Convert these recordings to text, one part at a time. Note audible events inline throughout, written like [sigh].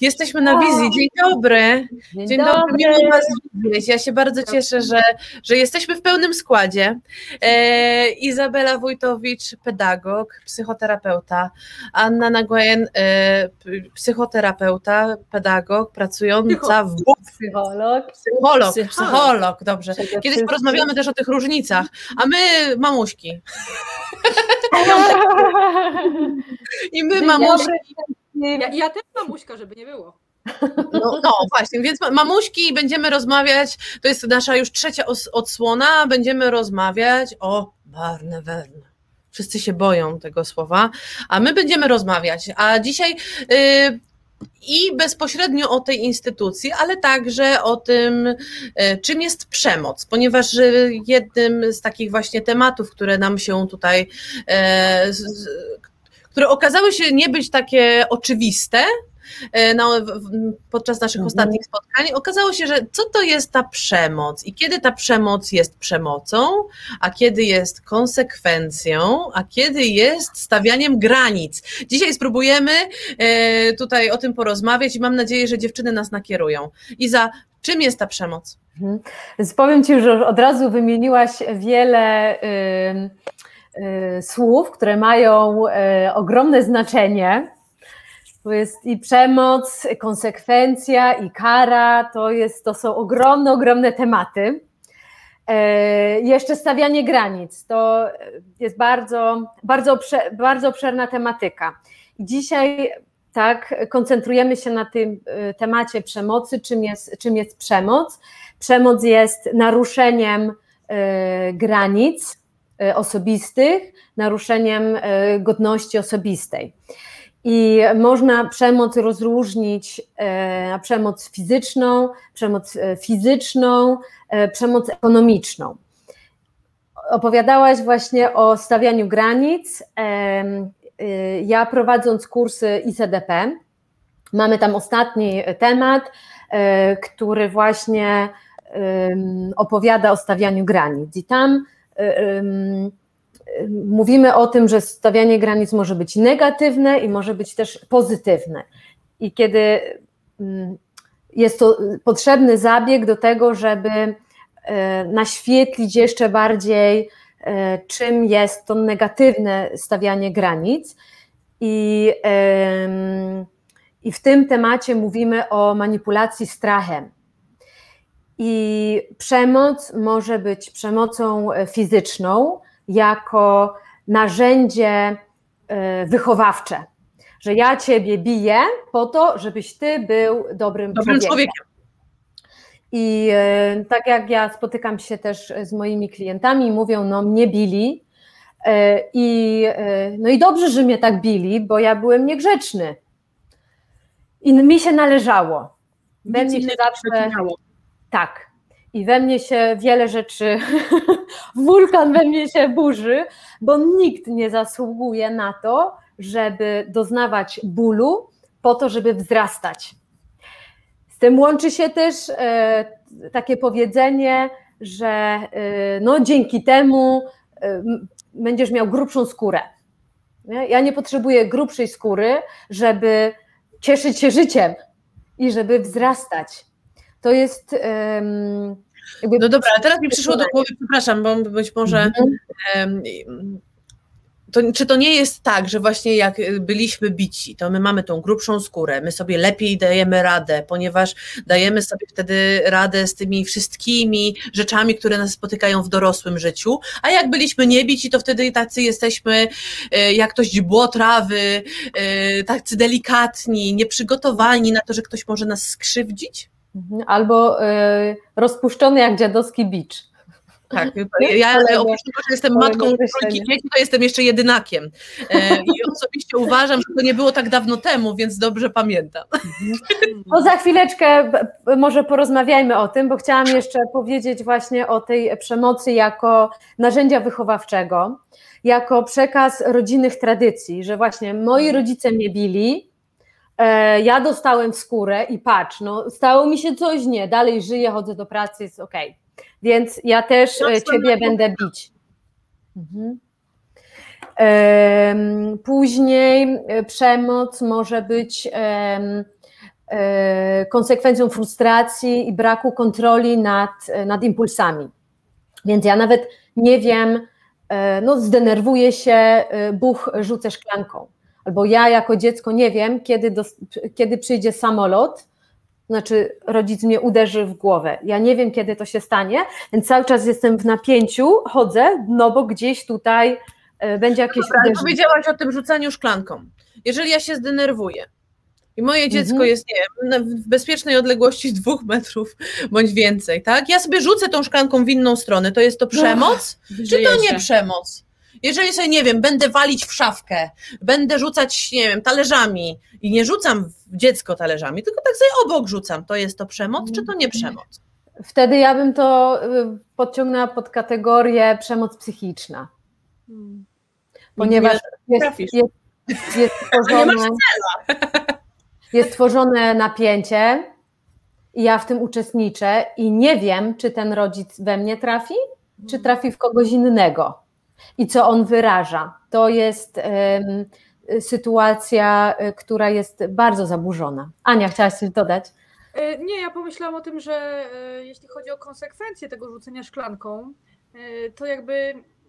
Jesteśmy na wizji. Dzień dobry. Dzień, Dzień dobry. Miło Was widzieć. Ja się bardzo cieszę, że, że jesteśmy w pełnym składzie. E, Izabela Wójtowicz, pedagog, psychoterapeuta. Anna Nagłajen, e, psychoterapeuta, pedagog, pracująca w Psycholog. Psycholog, Psycholog. dobrze. Kiedyś porozmawiamy też o tych różnicach. A my mamuśki. [laughs] I my mamuśki. Ja, ja też mamuśka, żeby nie było. No, no właśnie, więc ma- mamuśki będziemy rozmawiać, to jest nasza już trzecia os- odsłona, będziemy rozmawiać o Barnevern. Wszyscy się boją tego słowa, a my będziemy rozmawiać. A dzisiaj y, i bezpośrednio o tej instytucji, ale także o tym, y, czym jest przemoc, ponieważ y, jednym z takich właśnie tematów, które nam się tutaj, z- które okazały się nie być takie oczywiste, e, podczas naszych Mhm. ostatnich spotkań, okazało się, że co to jest ta przemoc i kiedy ta przemoc jest przemocą, a kiedy jest konsekwencją, a kiedy jest stawianiem granic. Dzisiaj spróbujemy e, tutaj o tym porozmawiać i mam nadzieję, że dziewczyny nas nakierują. Iza, czym jest ta przemoc? Mhm. Powiem Ci, że od razu wymieniłaś wiele y, y, słów, które mają y, ogromne znaczenie. To jest i przemoc, i konsekwencja, i kara. To, jest, to są ogromne, ogromne tematy. E, Jeszcze stawianie granic to jest bardzo, bardzo, bardzo obszerna tematyka. Dzisiaj tak koncentrujemy się na tym temacie przemocy, czym jest, czym jest przemoc. Przemoc jest naruszeniem granic osobistych, naruszeniem e, godności osobistej. I można przemoc rozróżnić e, na przemoc fizyczną, przemoc e, fizyczną, e, przemoc ekonomiczną. Opowiadałaś właśnie o stawianiu granic. Ja prowadząc kursy ICDP, mamy tam ostatni temat, e, który właśnie opowiada o stawianiu granic. I tam mówimy o tym, że stawianie granic może być negatywne i może być też pozytywne. I kiedy jest to potrzebny zabieg do tego, żeby e, naświetlić jeszcze bardziej, czym jest to negatywne stawianie granic. I, I w tym temacie mówimy o manipulacji strachem. I przemoc może być przemocą e, fizyczną jako narzędzie e, wychowawcze. Że ja ciebie biję po to, żebyś ty był dobrym, Dobrym człowiekiem. człowiekiem. I e, tak jak ja spotykam się też z moimi klientami, mówią, no mnie bili i no i dobrze, że mnie tak bili, bo ja byłem niegrzeczny. I mi się należało. We mnie się zawsze przecinało. Tak. I we mnie się wiele rzeczy, [laughs] wulkan we mnie się burzy, bo nikt nie zasługuje na to, żeby doznawać bólu po to, żeby wzrastać. Z tym łączy się też e, takie powiedzenie, że e, no, dzięki temu e, będziesz miał grubszą skórę. Nie? Ja nie potrzebuję grubszej skóry, żeby cieszyć się życiem i żeby wzrastać. To jest. jakby No dobra, ale teraz mi przyszło do głowy, przepraszam, bo być może Mhm. em, to, czy to nie jest tak, że właśnie jak byliśmy bici, to my mamy tą grubszą skórę, my sobie lepiej dajemy radę, ponieważ dajemy sobie wtedy radę z tymi wszystkimi rzeczami, które nas spotykają w dorosłym życiu, a jak byliśmy niebici, to wtedy tacy jesteśmy e, jak to źdźbło trawy, e, tacy delikatni, nieprzygotowani na to, że ktoś może nas skrzywdzić? Mhm. Albo y, rozpuszczony jak dziadowski bicz. Tak, [laughs] ja oprócz tego, że jestem matką trójki dzieci, to jestem jeszcze jedynakiem. E, I osobiście uważam, że to nie było tak dawno temu, więc dobrze pamiętam. No za chwileczkę b- b- może porozmawiajmy o tym, bo chciałam jeszcze powiedzieć właśnie o tej przemocy jako narzędzia wychowawczego, jako przekaz rodzinnych tradycji, że właśnie moi rodzice mnie bili, e, ja dostałem w skórę i patrz, no stało mi się coś, nie, dalej żyję, chodzę do pracy, jest okej. Więc ja też e, ciebie będę bić. Mhm. Później e, przemoc może być e, konsekwencją frustracji i braku kontroli nad, nad impulsami. Więc ja nawet nie wiem, e, no zdenerwuję się, e, buch, rzucę szklanką. Albo ja jako dziecko nie wiem, kiedy, dos- kiedy przyjdzie samolot, znaczy rodzic mnie uderzy w głowę. Ja nie wiem, kiedy to się stanie, więc cały czas jestem w napięciu, chodzę, no bo gdzieś tutaj e, będzie jakieś Dobra, ale uderzenie. powiedziałaś o tym rzucaniu szklanką. Jeżeli ja się zdenerwuję i moje dziecko Mhm. jest, nie wiem, w bezpiecznej odległości [laughs] dwóch metrów bądź więcej, tak? Ja sobie rzucę tą szklanką w inną stronę, to jest to przemoc? Czy to nie przemoc? Jeżeli sobie, nie wiem, będę walić w szafkę, będę rzucać, nie wiem, talerzami i nie rzucam w dziecko talerzami, tylko tak sobie obok rzucam, to jest to przemoc, czy to nie przemoc? Wtedy ja bym to y, podciągnęła pod kategorię przemoc psychiczna, Hmm. ponieważ jest, jest, jest, [laughs] tworzone, [laughs] jest tworzone napięcie i ja w tym uczestniczę i nie wiem, czy ten rodzic we mnie trafi, czy trafi w kogoś innego i co on wyraża. To jest sytuacja, y, która jest bardzo zaburzona. Ania, chciałaś coś dodać? E, Nie, ja pomyślałam o tym, że e, jeśli chodzi o konsekwencje tego rzucenia szklanką, e, to jakby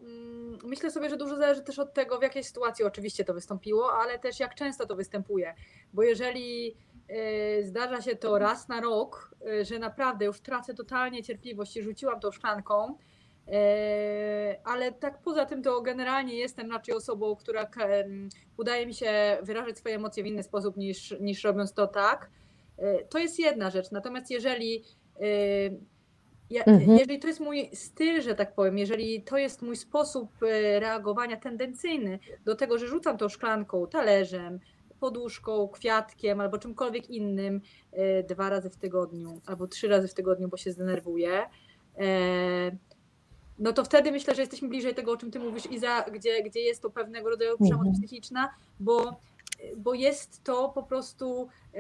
mm, myślę sobie, że dużo zależy też od tego, w jakiej sytuacji oczywiście to wystąpiło, ale też jak często to występuje. Bo jeżeli e, zdarza się to raz na rok, e, że naprawdę już tracę totalnie cierpliwość i rzuciłam tą szklanką, e, ale tak poza tym to generalnie jestem raczej osobą, która udaje mi się wyrażać swoje emocje w inny sposób niż, niż robiąc to tak. E, To jest jedna rzecz. Natomiast jeżeli, e, ja, Mhm. jeżeli to jest mój styl, że tak powiem, jeżeli to jest mój sposób e, reagowania tendencyjny do tego, że rzucam tą szklanką, talerzem, poduszką, kwiatkiem albo czymkolwiek innym e, dwa razy w tygodniu albo trzy razy w tygodniu, bo się zdenerwuję, e, no to wtedy myślę, że jesteśmy bliżej tego, o czym ty mówisz, Iza, gdzie, gdzie jest to pewnego rodzaju przemoc Mhm. psychiczna, bo, bo jest to po prostu e,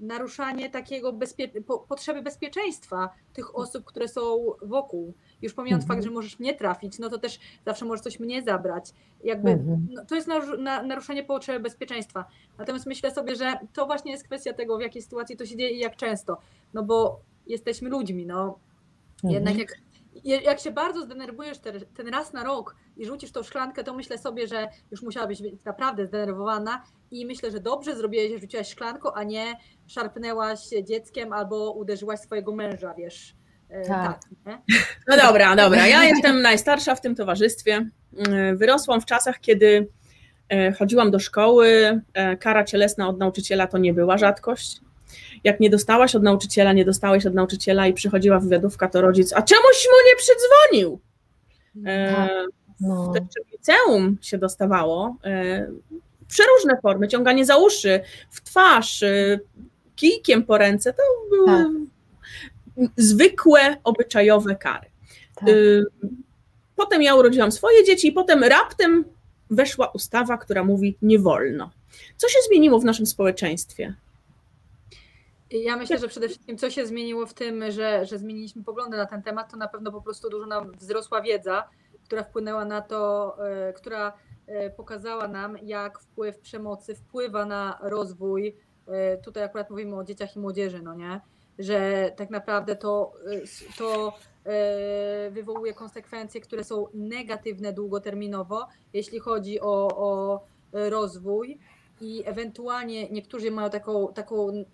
naruszanie takiego bezpie- po, potrzeby bezpieczeństwa tych osób, które są wokół. Już pomijając Mhm. fakt, że możesz mnie trafić, no to też zawsze możesz coś mnie zabrać. Jakby Mhm. no, to jest naru- na, naruszenie potrzeby bezpieczeństwa. Natomiast myślę sobie, że to właśnie jest kwestia tego, w jakiej sytuacji to się dzieje i jak często. No bo jesteśmy ludźmi, no jednak Mhm. jak, je- jak się bardzo zdenerwujesz ten, ten raz na rok i rzucisz tą szklankę, to myślę sobie, że już musiałabyś być naprawdę zdenerwowana i myślę, że dobrze zrobiłeś, że rzuciłaś szklanką, a nie szarpnęłaś dzieckiem albo uderzyłaś swojego męża, wiesz. E, Tak. tak? No dobra, dobra. Ja jestem najstarsza w tym towarzystwie. Yy, Wyrosłam w czasach, kiedy e, chodziłam do szkoły. e, Kara cielesna od nauczyciela to nie była rzadkość. Jak nie dostałaś od nauczyciela, nie dostałeś od nauczyciela i przychodziła wywiadówka, to rodzic, a czemuś mu nie przydzwonił? E, Tak. No. Też w liceum się dostawało e, przeróżne formy, ciąganie za uszy, w twarz, e, kijkiem po ręce, to były Tak. zwykłe, obyczajowe kary. Tak. Y, Potem ja urodziłam swoje dzieci i potem raptem weszła ustawa, która mówi nie wolno. Co się zmieniło w naszym społeczeństwie? Ja myślę, że przede wszystkim co się zmieniło w tym, że, że zmieniliśmy poglądy na ten temat, to na pewno po prostu dużo nam wzrosła wiedza, która wpłynęła na to, e, która e, pokazała nam, jak wpływ przemocy wpływa na rozwój. e, Tutaj akurat mówimy o dzieciach i młodzieży, no nie? Że tak naprawdę to, to wywołuje konsekwencje, które są negatywne długoterminowo, jeśli chodzi o, o rozwój i ewentualnie niektórzy mają taką, taką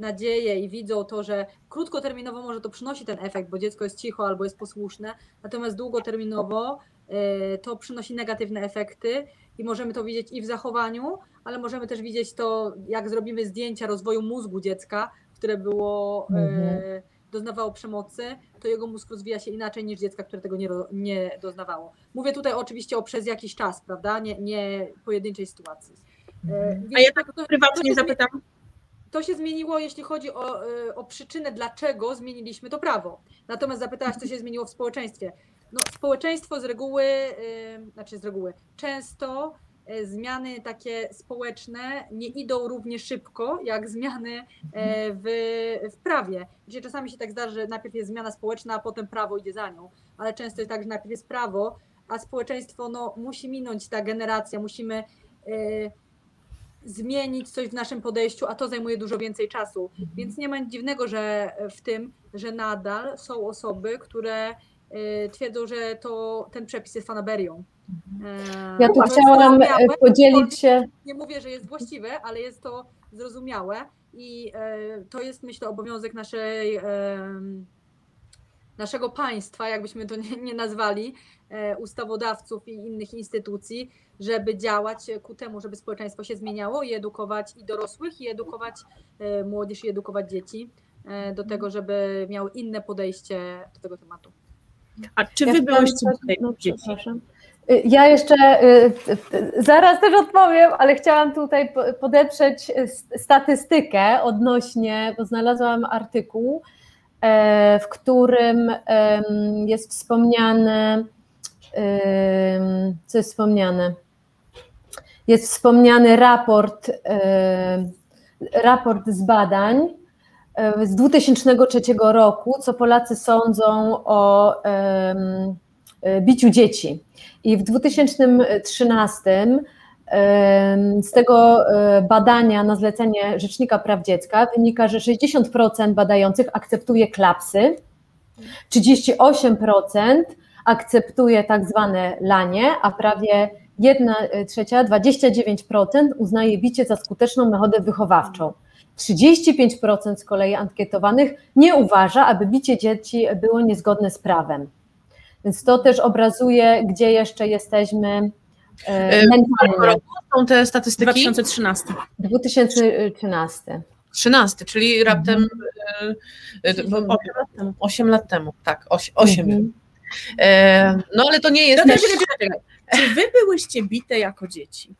nadzieję i widzą to, że krótkoterminowo może to przynosi ten efekt, bo dziecko jest cicho albo jest posłuszne, natomiast długoterminowo e, to przynosi negatywne efekty i możemy to widzieć i w zachowaniu, ale możemy też widzieć to, jak zrobimy zdjęcia rozwoju mózgu dziecka, które było e, Mhm. doznawało przemocy, to jego mózg rozwija się inaczej niż dziecka, które tego nie, nie doznawało. Mówię tutaj oczywiście o przez jakiś czas, prawda? Nie, nie pojedynczej sytuacji. E, A ja tak prywatnie zapytam. To się zmieniło, jeśli chodzi o, e, o przyczynę, dlaczego zmieniliśmy to prawo. Natomiast zapytałaś, co się zmieniło w społeczeństwie. No, społeczeństwo z reguły, znaczy z reguły, często E, zmiany takie społeczne nie idą równie szybko jak zmiany e, w, w prawie. Gdzie czasami się tak zdarza, że najpierw jest zmiana społeczna, a potem prawo idzie za nią, ale często jest tak, że najpierw jest prawo, a społeczeństwo no, musi minąć ta generacja, musimy zmienić coś w naszym podejściu, a to zajmuje dużo więcej czasu. Więc nie ma nic dziwnego, że w tym, że nadal są osoby, które twierdzą, że to ten przepis jest fanaberią. Ja tu chciałam e, podzielić się. Nie mówię, że jest właściwe, ale jest to zrozumiałe i e, to jest myślę obowiązek naszej, e, naszego państwa, jakbyśmy to nie, nie nazwali, ustawodawców i innych instytucji, żeby działać ku temu, żeby społeczeństwo się zmieniało i edukować i dorosłych, i edukować młodzież, i edukować dzieci do tego, żeby miały inne podejście do tego tematu. A czy wy ja byłyście no, dzieci? Y, ja jeszcze y, zaraz też odpowiem, ale chciałam tutaj podeprzeć statystykę odnośnie, bo znalazłam artykuł, e, w którym jest wspomniane, co jest wspomniane? Jest wspomniany raport, raport z badań e, z 2003 roku, co Polacy sądzą o E, biciu dzieci. I w 2013 z tego e, badania na zlecenie Rzecznika Praw Dziecka wynika, że 60% badających akceptuje klapsy, 38% akceptuje tak zwane lanie, a prawie 1 trzecia, 29% uznaje bicie za skuteczną metodę wychowawczą. 35% z kolei ankietowanych nie uważa, aby bicie dzieci było niezgodne z prawem. Więc to też obrazuje, gdzie jeszcze jesteśmy e, e, mentalnie. Są te statystyki? 2013. 2013. 13, czyli raptem mhm. 8, lat temu, 8 lat temu, tak, 8. 8. Mhm. No ale to nie jest... No, też... Czy wy byłyście bite jako dzieci?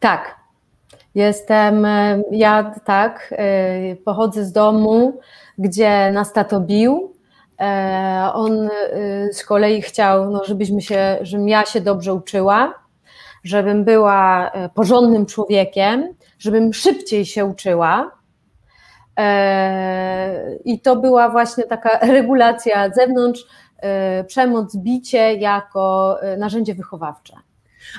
Tak. Jestem, e, ja tak, pochodzę z domu, gdzie nas tato bił, E, on z kolei chciał, no, żebyśmy się, żebym ja się dobrze uczyła, żebym była e, porządnym człowiekiem, żebym szybciej się uczyła. E, I to była właśnie taka [laughs] regulacja z zewnątrz, przemoc, bicie jako narzędzie wychowawcze.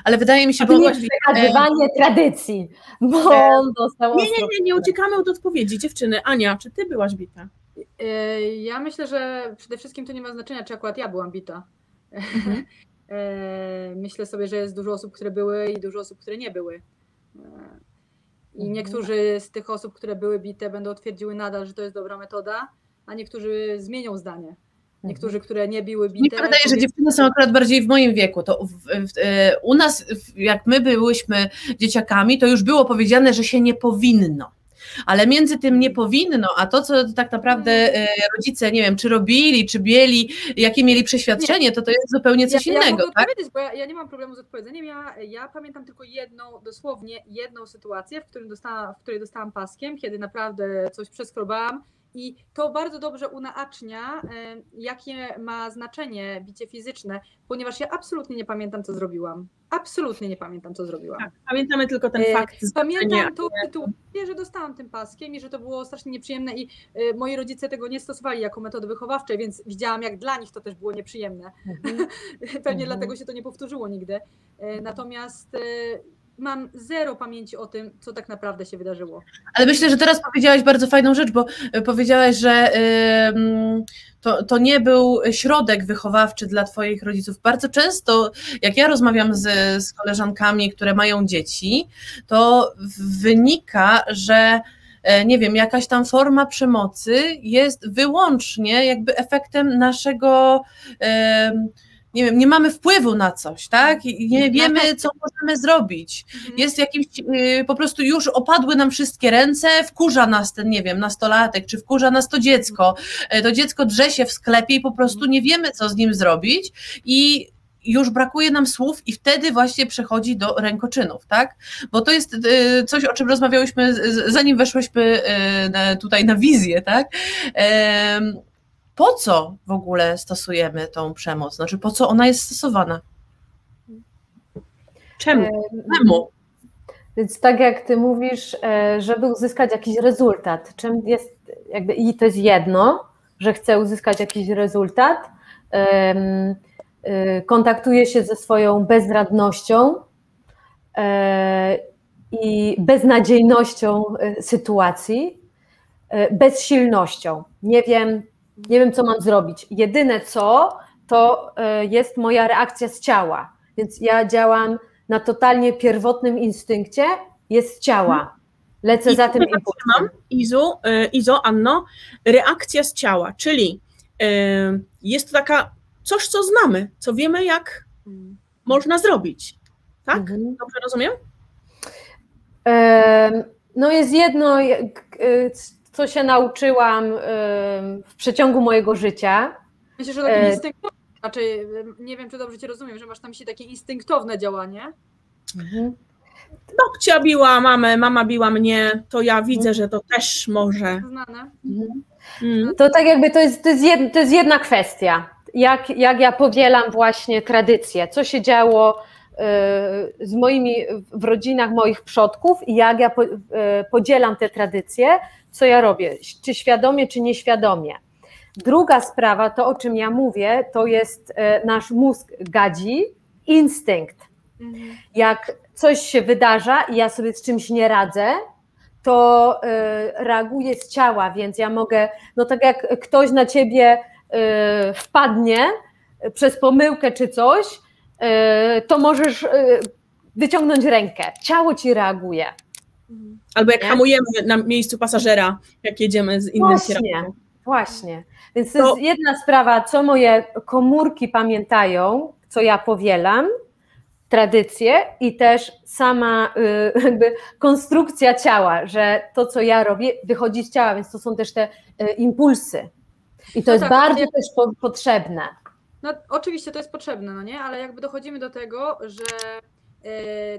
Ale wydaje mi się, że. Nie przekazywanie tradycji, bo on dostał. Nie, nie, nie, nie uciekamy od odpowiedzi. Dziewczyny, Ania, czy ty byłaś bita? E, ja myślę, że przede wszystkim to nie ma znaczenia, czy akurat ja byłam bita. Mhm. [laughs] E, myślę sobie, że jest dużo osób, które były i dużo osób, które nie były. E, I mhm. niektórzy z tych osób, które były bite, będą twierdziły nadal, że to jest dobra metoda, a niektórzy zmienią zdanie. Niektórzy, mhm. które nie biły bite. Mi się wydaje, że dziewczyny są akurat bardziej w moim wieku. To w, w, u nas, jak my byłyśmy dzieciakami, to już było powiedziane, że się nie powinno ale między tym nie powinno, a to, co tak naprawdę e, rodzice, nie wiem, czy robili, czy bieli, jakie mieli przeświadczenie, to to jest zupełnie coś ja, innego. Ja mogę tak? bo ja, ja, nie mam problemu z odpowiedzeniem. Ja, ja pamiętam tylko jedną, dosłownie jedną sytuację, w, którym dostałam, w której dostałam paskiem, kiedy naprawdę coś przeskrobałam i to bardzo dobrze unacznia, jakie ma znaczenie bicie fizyczne, ponieważ ja absolutnie nie pamiętam, co zrobiłam. Absolutnie nie pamiętam, co zrobiłam. Tak, pamiętamy tylko ten e, fakt. Pamiętam tą sytuację, że dostałam tym paskiem i że to było strasznie nieprzyjemne i e, moi rodzice tego nie stosowali jako metody wychowawczej, więc widziałam, jak dla nich to też było nieprzyjemne. Mhm. [laughs] Pewnie mhm. dlatego się to nie powtórzyło nigdy. E, natomiast mam zero pamięci o tym, co tak naprawdę się wydarzyło. Ale myślę, że teraz powiedziałaś bardzo fajną rzecz, bo e, powiedziałaś, że to, to nie był środek wychowawczy dla Twoich rodziców. Bardzo często, jak ja rozmawiam z, z koleżankami, które mają dzieci, to wynika, że e, nie wiem, jakaś tam forma przemocy jest wyłącznie jakby efektem naszego nie wiem, nie mamy wpływu na coś, tak? I nie wiemy, co możemy zrobić. Mhm. Jest jakimś, y, po prostu już opadły nam wszystkie ręce, wkurza nas ten, nie wiem, nastolatek, czy wkurza nas to dziecko. E, To dziecko drze się w sklepie i po prostu nie wiemy, co z nim zrobić i już brakuje nam słów i wtedy właśnie przechodzi do rękoczynów, tak? Bo to jest y, coś, o czym rozmawiałyśmy, zanim weszłyśmy y, tutaj na wizję, tak? Po co w ogóle stosujemy tą przemoc? Znaczy, po co ona jest stosowana? Czemu? E, Czemu? Więc tak jak ty mówisz, e, żeby uzyskać jakiś rezultat, czym jest jakby i to jest jedno, że chcę uzyskać jakiś rezultat, em, y, kontaktuję się ze swoją bezradnością e, i beznadziejnością e, sytuacji, e, bezsilnością. Nie wiem, nie wiem, co mam zrobić. Jedyne co, to e, jest moja reakcja z ciała. Więc ja działam na totalnie pierwotnym instynkcie, jest z ciała. Lecę I za tym impulsem. Izu, y, Izo, Anno, reakcja z ciała, czyli y, jest to taka coś, co znamy, co wiemy, jak Mhm. można zrobić. Tak? Mhm. Dobrze rozumiem? Em, No jest jedno, co się nauczyłam em, w przeciągu mojego życia. Myślę, że takie E, instynktowne, raczej em, nie wiem, czy dobrze Cię rozumiem, że masz na myśli takie instynktowne działanie. Babcia biła mamę, mama biła mnie, to ja widzę, że to też może. Znane. Mm. To tak jakby to jest, to jest, jed, to jest jedna kwestia. Jak, jak ja powielam właśnie tradycje, co się działo y, z moimi w rodzinach moich przodków i jak ja po, y, podzielam te tradycje, co ja robię, czy świadomie, czy nieświadomie. Druga sprawa, to o czym ja mówię, to jest y, nasz mózg gadzi, instynkt. Mhm. jak coś się wydarza i ja sobie z czymś nie radzę, to y, reaguję z ciała, więc ja mogę, no tak jak ktoś na ciebie y, wpadnie przez pomyłkę czy coś, to możesz wyciągnąć rękę. Ciało ci reaguje. Mhm. Albo jak Nie? hamujemy na miejscu pasażera, jak jedziemy z innym Właśnie. kierowcą. Właśnie. Więc to To- jest jedna sprawa, co moje komórki pamiętają, co ja powielam, tradycje i też sama y, [laughs] jakby konstrukcja ciała, że to, co ja robię, wychodzi z ciała, więc to są też te y, impulsy. I to No jest tak, bardzo ale- też po, potrzebne. No oczywiście to jest potrzebne, no nie? Ale jakby dochodzimy do tego, że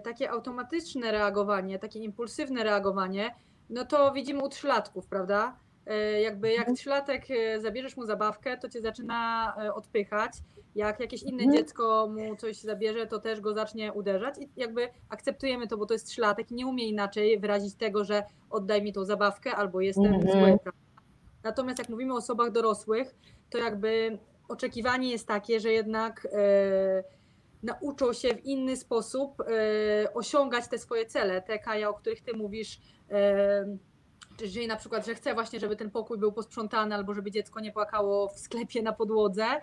takie automatyczne reagowanie, takie impulsywne reagowanie, no to widzimy u trzylatków, prawda? E, jakby jak trzylatek e, zabierzesz mu zabawkę, to cię zaczyna odpychać. Jak jakieś inne Mhm. dziecko mu coś zabierze, to też go zacznie uderzać i jakby akceptujemy to, bo to jest trzylatek i nie umie inaczej wyrazić tego, że oddaj mi tą zabawkę albo jestem Mhm. zły. prawda? Natomiast jak mówimy o osobach dorosłych, to jakby oczekiwanie jest takie, że jednak e, nauczą się w inny sposób e, osiągać te swoje cele, te Kaja, o których ty mówisz, e, czyli na przykład, że chcę właśnie, żeby ten pokój był posprzątany, albo żeby dziecko nie płakało w sklepie na podłodze, e,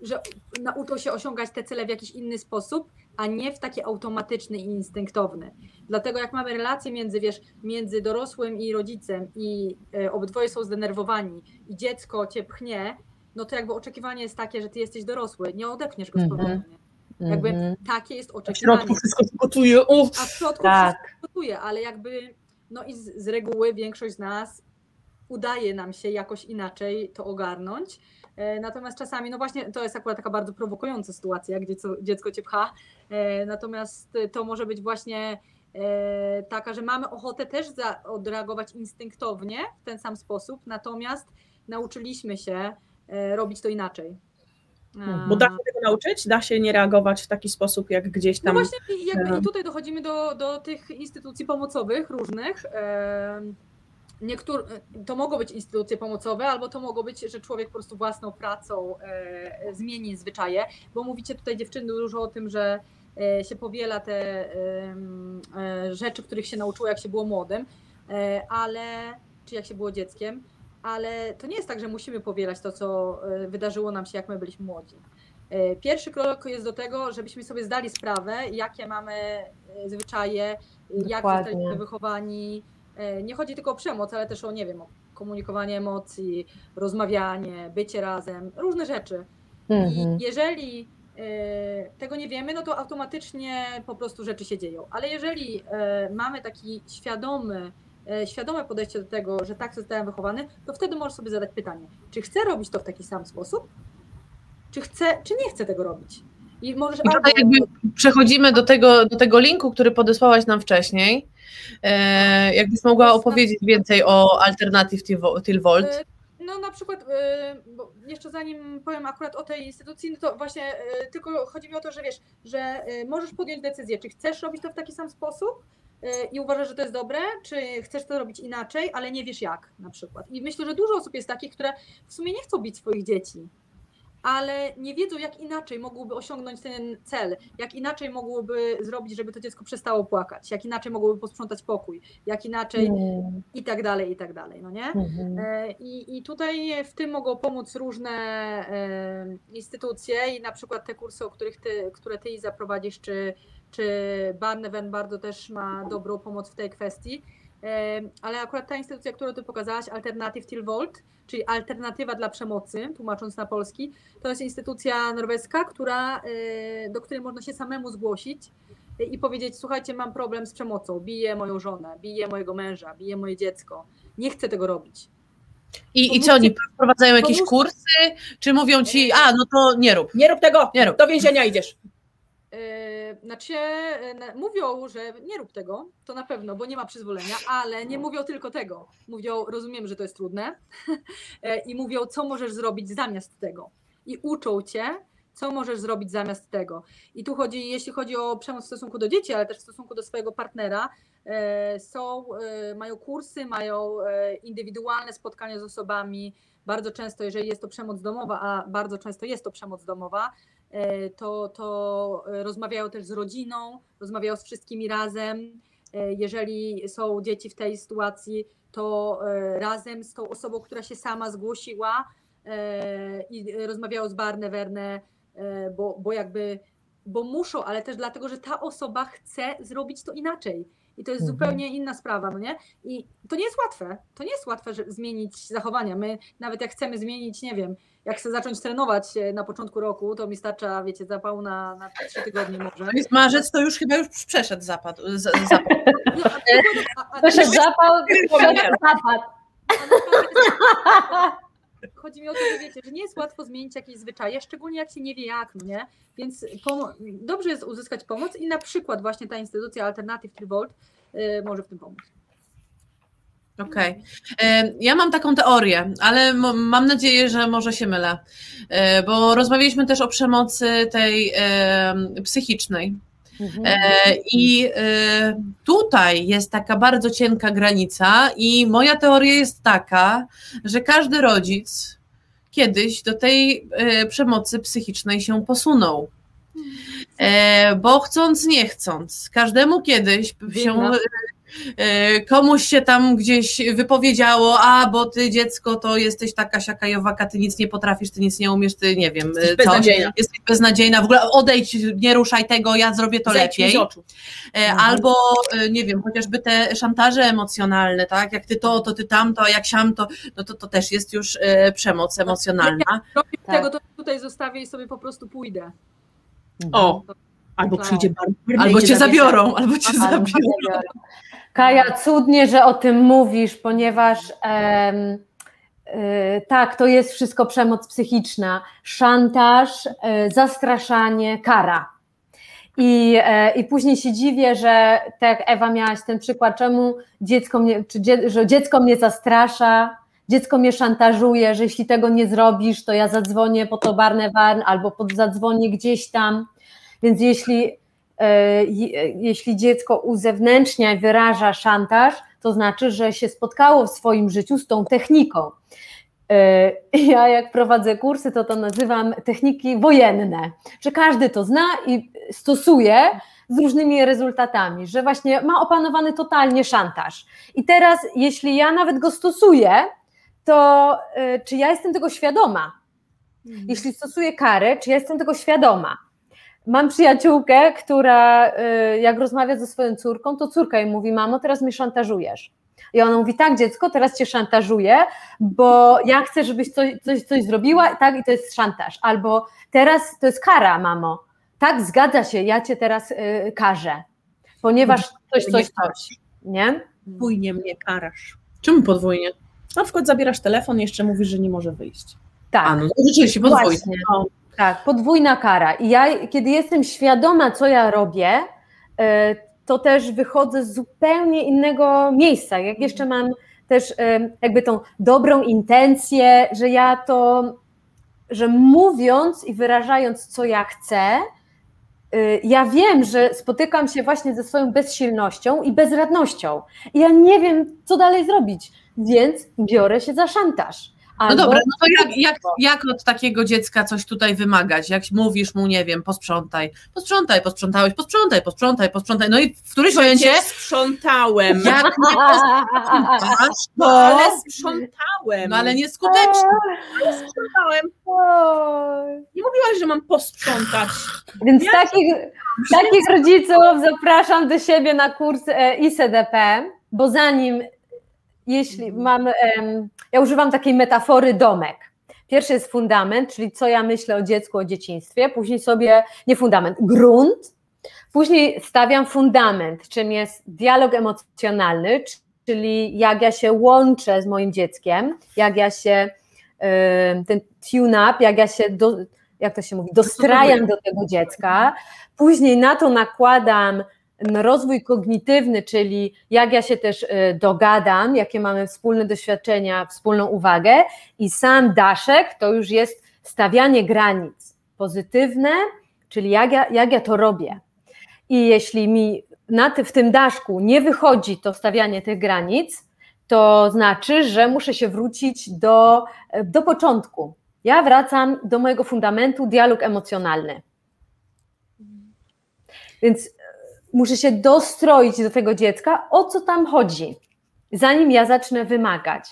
że nauczą się osiągać te cele w jakiś inny sposób, a nie w taki automatyczny i instynktowny. Dlatego jak mamy relacje między, wiesz, między dorosłym i rodzicem i obydwoje są zdenerwowani i dziecko cię pchnie, no to jakby oczekiwanie jest takie, że ty jesteś dorosły, nie odepniesz go z Mhm. powrotem. Jakby Mhm. takie jest W oczekiwanie. środku wszystko gotuje. Uff. A w środku Tak. wszystko gotuje, ale jakby, no i z, z reguły większość z nas udaje nam się jakoś inaczej to ogarnąć. E, Natomiast czasami, no właśnie, to jest akurat taka bardzo prowokująca sytuacja, gdzie co, dziecko cię pcha. E, Natomiast to może być właśnie e, taka, że mamy ochotę też za, odreagować instynktownie w ten sam sposób, natomiast nauczyliśmy się robić to inaczej. E, Bo da się tego nauczyć? Da się nie reagować w taki sposób, jak gdzieś no tam. właśnie, i jakby i tutaj dochodzimy do, do tych instytucji pomocowych różnych. Em, Niektóre, to mogą być instytucje pomocowe, albo to mogą być, że człowiek po prostu własną pracą e, zmieni zwyczaje, bo mówicie tutaj dziewczyny dużo o tym, że e, się powiela te e, rzeczy, których się nauczyło, jak się było młodym, e, ale czy jak się było dzieckiem, ale to nie jest tak, że musimy powielać to, co e, wydarzyło nam się, jak my byliśmy młodzi. E, Pierwszy krok jest do tego, żebyśmy sobie zdali sprawę, jakie mamy e, zwyczaje, jak Dokładnie. zostaliśmy wychowani. Nie chodzi tylko o przemoc, ale też o, nie wiem, o komunikowanie emocji, rozmawianie, bycie razem, różne rzeczy. Mhm. I jeżeli tego nie wiemy, no to automatycznie po prostu rzeczy się dzieją. Ale jeżeli mamy taki świadomy, świadome podejście do tego, że tak zostałem wychowany, to wtedy możesz sobie zadać pytanie, czy chcę robić to w taki sam sposób, czy chcę, czy nie chcę tego robić. I możesz I tutaj jakby przechodzimy do tego, do tego linku, który podesłałaś nam wcześniej. E, jakbyś mogła opowiedzieć więcej o Alternative Till Vo- Till Volt. E, No na przykład, e, bo jeszcze zanim powiem akurat o tej instytucji, no to właśnie e, tylko chodzi mi o to, że wiesz, że e, możesz podjąć decyzję, czy chcesz robić to w taki sam sposób e, i uważasz, że to jest dobre, czy chcesz to robić inaczej, ale nie wiesz jak na przykład. I myślę, że dużo osób jest takich, które w sumie nie chcą bić swoich dzieci, ale nie wiedzą, jak inaczej mogłyby osiągnąć ten cel, jak inaczej mogłyby zrobić, żeby to dziecko przestało płakać, jak inaczej mogłyby posprzątać pokój, jak inaczej Mm, i tak dalej, i tak dalej, no nie? mhm. E, I, I tutaj w tym mogą pomóc różne e, instytucje i na przykład te kursy, o których ty, które ty Iza prowadzisz, czy, czy Barneven bardzo też ma dobrą pomoc w tej kwestii. Ale akurat ta instytucja, którą ty pokazałaś, Alternative Till Volt, czyli alternatywa dla przemocy, tłumacząc na polski, to jest instytucja norweska, która, e, do której można się samemu zgłosić i powiedzieć: Słuchajcie, mam problem z przemocą, biję moją żonę, biję mojego męża, biję moje dziecko, nie chcę tego robić. I, I co, oni wprowadzają jakieś pomóżcie. kursy, czy mówią ci, a no to nie rób. Nie rób tego, Nie rób. do więzienia idziesz. Znaczy, na- mówią, że nie rób tego, to na pewno, bo nie ma przyzwolenia, ale nie mówią tylko tego. Mówią, rozumiem, że to jest trudne, yy, [laughs] i mówią, co możesz zrobić zamiast tego. I uczą cię, co możesz zrobić zamiast tego. I tu chodzi, jeśli chodzi o przemoc w stosunku do dzieci, ale też w stosunku do swojego partnera, yy, są, mają kursy, mają indywidualne spotkania z osobami. Bardzo często, jeżeli jest to przemoc domowa, a bardzo często jest to przemoc domowa, e, to, to e, rozmawiają też z rodziną, rozmawiają z wszystkimi razem. E, Jeżeli są dzieci w tej sytuacji, to e, razem z tą osobą, która się sama zgłosiła e, i rozmawiają z Barne Werne, e, bo, bo jakby, bo muszą, ale też dlatego, że ta osoba chce zrobić to inaczej. I to jest Mhm. zupełnie inna sprawa, no nie? I to nie jest łatwe. To nie jest łatwe, że zmienić zachowania. My nawet jak chcemy zmienić, nie wiem, jak chcę zacząć trenować e, na początku roku, to mi starcza, wiecie, zapał na, na 3 tygodnie może. Jest marzec, to już chyba już przeszedł zapad. z- zapad. No, a, a, Przeszedł zapał, przeszedł zapad. Chodzi mi o to, że wiecie, że nie jest łatwo zmienić jakieś zwyczaje, szczególnie jak się nie wie jak, no nie? Więc dobrze jest uzyskać pomoc i na przykład właśnie ta instytucja Alternative Revolt y, może w tym pomóc. Okej. E, Ja mam taką teorię, ale mam nadzieję, że może się mylę, E, bo rozmawialiśmy też o przemocy tej psychicznej. Mhm. E, I tutaj jest taka bardzo cienka granica, i moja teoria jest taka, że każdy rodzic kiedyś do tej przemocy psychicznej się posunął. E, Bo chcąc, nie chcąc, każdemu kiedyś się komuś się tam gdzieś wypowiedziało, a bo ty dziecko to jesteś taka siaka i owaka, ty nic nie potrafisz, ty nic nie umiesz, ty nie wiem, Jesteś e, beznadziejna. jesteś beznadziejna, w ogóle odejdź, nie ruszaj tego, ja zrobię to Zejdź lepiej. E, Mhm. Albo, e, nie wiem, chociażby te szantaże emocjonalne, tak? Jak ty to, to ty tamto, a jak siam, to, no to, to też jest już e, przemoc emocjonalna. Robię Tak. tego, to tutaj zostawię i sobie po prostu pójdę. O, albo przyjdzie bardzo. Albo cię zabiorą, albo cię Albo zabiorą. Kaja, cudnie, że o tym mówisz, ponieważ y, tak, to jest wszystko przemoc psychiczna, szantaż, y, zastraszanie, kara. I, e, I później się dziwię, że tak Ewa miałaś ten przykład, czemu dziecko mnie, czy dzie, że dziecko mnie zastrasza, dziecko mnie szantażuje, że jeśli tego nie zrobisz, to ja zadzwonię po to Barnewarn albo pod, zadzwonię gdzieś tam. Więc jeśli je- jeśli dziecko uzewnętrznia i wyraża szantaż, to znaczy, że się spotkało w swoim życiu z tą techniką. E, [laughs] Ja jak prowadzę kursy, to to nazywam techniki wojenne, że każdy to zna i stosuje z różnymi rezultatami, że właśnie ma opanowany totalnie szantaż. I teraz, jeśli ja nawet go stosuję, to e, czy ja jestem tego świadoma? Jeśli stosuję karę, czy ja jestem tego świadoma? Mam przyjaciółkę, która y, jak rozmawia ze swoją córką, to córka jej mówi: Mamo, teraz mnie szantażujesz. I ona mówi, tak dziecko, teraz cię szantażuję, bo ja chcę, żebyś coś, coś, coś zrobiła, tak, i to jest szantaż. Albo teraz to jest kara, mamo. Tak, zgadza się, ja cię teraz y, karzę, ponieważ coś, coś, coś, nie? Bujnie mnie karasz. Czemu podwójnie? Na przykład zabierasz telefon i jeszcze mówisz, że nie może wyjść. Tak. A, no rzeczywiście podwójnie. Właśnie. Tak, podwójna kara. I ja, kiedy jestem świadoma, co ja robię, e, to też wychodzę z zupełnie innego miejsca. Jak jeszcze mam też e, jakby tą dobrą intencję, że ja to, że mówiąc i wyrażając, co ja chcę, e, ja wiem, że spotykam się właśnie ze swoją bezsilnością i bezradnością. I ja nie wiem, co dalej zrobić, więc biorę się za szantaż. No Albo- dobra, no to jak, jak, jak od takiego dziecka coś tutaj wymagać? Jak mówisz mu, nie wiem, posprzątaj, posprzątaj, posprzątałeś, posprzątaj, posprzątaj, posprzątaj, no i w którymś momencie, sprzątałem. [laughs] jak nie posprzątasz, No, to, ale sprzątałem. no ale nieskutecznie. sprzątałem. Oj. Nie mówiłaś, że mam posprzątać. Więc Ja takich, takich rodziców zapraszam do siebie na kurs e, ICDP, bo zanim, jeśli mam, em, ja używam takiej metafory domek. Pierwszy jest fundament, czyli co ja myślę o dziecku, o dzieciństwie, później sobie, nie fundament, grunt, później stawiam fundament, czym jest dialog emocjonalny, czyli jak ja się łączę z moim dzieckiem, jak ja się, ten tune-up, jak ja się, do, jak to się mówi, dostrajam do tego dziecka, później na to nakładam rozwój kognitywny, czyli jak ja się też y, dogadam, jakie mamy wspólne doświadczenia, wspólną uwagę i sam daszek to już jest stawianie granic pozytywne, czyli jak ja, jak ja to robię. I jeśli mi na ty, w tym daszku nie wychodzi to stawianie tych granic, to znaczy, że muszę się wrócić do, do początku. Ja wracam do mojego fundamentu dialog emocjonalny. Więc e, muszę się dostroić do tego dziecka, o co tam chodzi, zanim ja zacznę wymagać.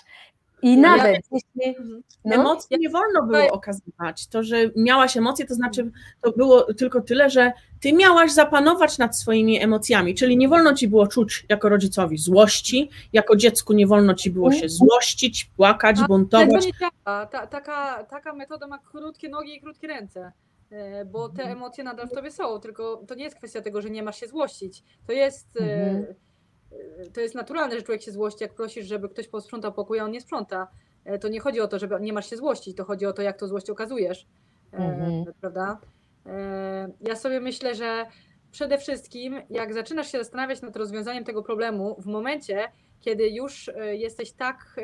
I nawet jeśli. No, Emocji nie wolno było okazywać. To, że miałaś emocje, to znaczy, to było tylko tyle, że ty miałaś zapanować nad swoimi emocjami, czyli nie wolno ci było czuć jako rodzicowi złości, jako dziecku nie wolno ci było się złościć, płakać, buntować. Ta, taka, taka metoda ma krótkie nogi i krótkie ręce, bo te emocje nadal w tobie są, tylko to nie jest kwestia tego, że nie masz się złościć. To jest, e, Mhm. e, to jest naturalne, że człowiek się złości, jak prosisz, żeby ktoś posprzątał pokój, a on nie sprząta. E, To nie chodzi o to, że nie masz się złościć, to chodzi o to, jak to złość okazujesz. E, Mhm. Prawda? E, Ja sobie myślę, że przede wszystkim, jak zaczynasz się zastanawiać nad rozwiązaniem tego problemu, w momencie, kiedy już e, jesteś tak e,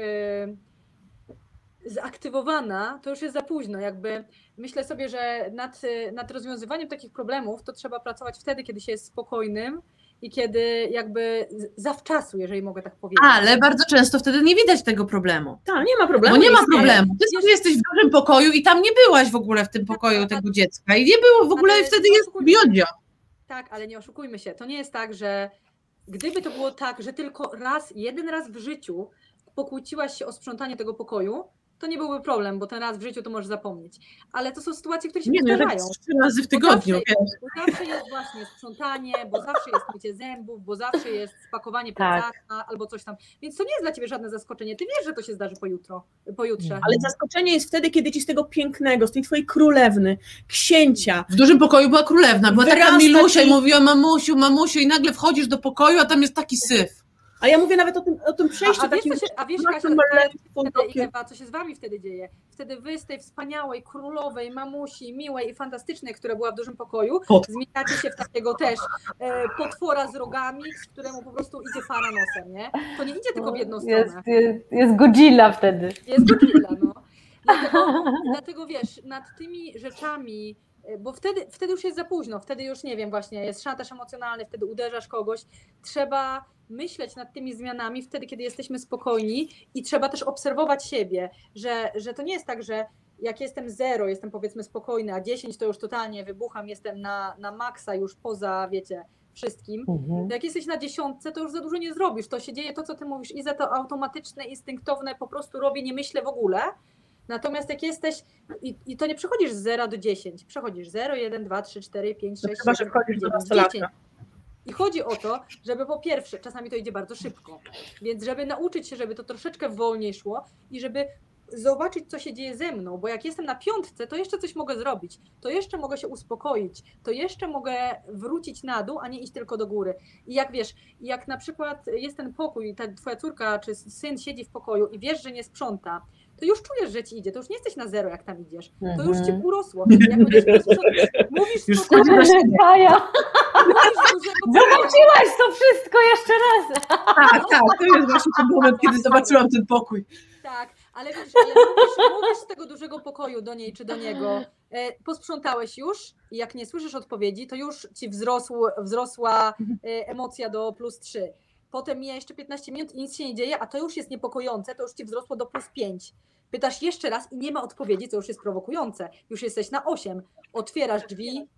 zaktywowana, to już jest za późno. Jakby myślę sobie, że nad, nad rozwiązywaniem takich problemów to trzeba pracować wtedy, kiedy się jest spokojnym i kiedy jakby zawczasu, jeżeli mogę tak powiedzieć. Ale bardzo często wtedy nie widać tego problemu. Tak, nie ma problemu. Bo nie ma jest- problemu. Ty sobie jesteś w dużym pokoju i tam nie byłaś w ogóle w tym pokoju tego dziecka. I nie było w ogóle, i wtedy jest biodzio. Tak, ale nie oszukujmy się. To nie jest tak, że gdyby to było tak, że tylko raz, jeden raz w życiu pokłóciłaś się o sprzątanie tego pokoju, to nie byłby problem, bo ten raz w życiu to możesz zapomnieć. Ale to są sytuacje, które się Nie, no, że powtarzają. trzy razy w tygodniu. zawsze, wiesz. bo zawsze jest właśnie sprzątanie, bo zawsze jest mycie zębów, bo zawsze jest spakowanie Tak. plecaka albo coś tam. Więc to nie jest dla ciebie żadne zaskoczenie. Ty wiesz, że to się zdarzy pojutro, pojutrze. Ale zaskoczenie jest wtedy, kiedy ci z tego pięknego, z tej twojej królewny, księcia, W dużym pokoju była królewna, była taka milusia i mówiła mamusiu, mamusiu i nagle wchodzisz do pokoju, a tam jest taki syf. A ja mówię nawet o tym, o tym przejściu A, a wiesz, takim co się, a wiesz Kasia, wtedy. Ewa, co się z wami wtedy dzieje? Wtedy wy z tej wspaniałej, królowej, mamusi, miłej i fantastycznej, która była w dużym pokoju, Pot- zmieniacie się w takiego też e, potwora z rogami, z któremu po prostu idzie fara nosem, nie? To nie idzie tylko w jedną stronę. jest, jest, jest Godzilla wtedy. Jest Godzilla, no. [laughs] Dlatego, dlatego wiesz, nad tymi rzeczami, e, bo wtedy, wtedy już jest za późno, wtedy już nie wiem, właśnie jest szantaż emocjonalny, wtedy uderzasz kogoś. Trzeba myśleć nad tymi zmianami wtedy, kiedy jesteśmy spokojni i trzeba też obserwować siebie, że, że to nie jest tak, że jak jestem zero, jestem powiedzmy spokojny, a 10 to już totalnie wybucham, jestem na, na maksa już poza, wiecie, wszystkim. Mhm. Jak jesteś na dziesiątce, to już za dużo nie zrobisz. To się dzieje to, co ty mówisz, i za to automatyczne, instynktowne, po prostu robię, nie myślę w ogóle. Natomiast jak jesteś, i, i to nie przechodzisz z 0 do 10, przechodzisz 0, 1, 2, 3, 4, 5, 6, No chyba, że 7, wchodzisz do 9, nastolatka. 10. I chodzi o to, żeby po pierwsze, czasami to idzie bardzo szybko, więc żeby nauczyć się, żeby to troszeczkę wolniej szło i żeby zobaczyć, co się dzieje ze mną, bo jak jestem na piątce, to jeszcze coś mogę zrobić, to jeszcze mogę się uspokoić, to jeszcze mogę wrócić na dół, a nie iść tylko do góry. I jak wiesz, jak na przykład jest ten pokój, ta twoja córka czy syn siedzi w pokoju i wiesz, że nie sprząta, to już czujesz, że ci idzie, to już nie jesteś na zero, jak tam idziesz, to już ci Mhm. urosło. Jak będziesz [laughs] mówisz Już spokojnie, siebie. Kaja, mówisz zobaczyłaś to wszystko jeszcze raz. Tak, tak, to jest właśnie ten moment, kiedy zobaczyłam ten pokój. Tak, ale widzisz, ale mówisz, mówisz z tego dużego pokoju do niej czy do niego, e, posprzątałeś już i jak nie słyszysz odpowiedzi, to już ci wzrosł, wzrosła e, emocja do plus 3. Potem mija jeszcze 15 minut i nic się nie dzieje, a to już jest niepokojące, to już ci wzrosło do plus 5. Pytasz jeszcze raz i nie ma odpowiedzi, co już jest prowokujące. Już jesteś na 8. Otwierasz drzwi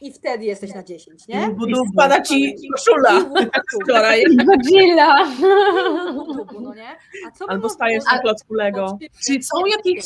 i wtedy jesteś na 10, nie? Dobra. spada ci koszula wczoraj. Godzilla. No nie? A co by Albo stajesz na klocku Lego. Czyli są jakieś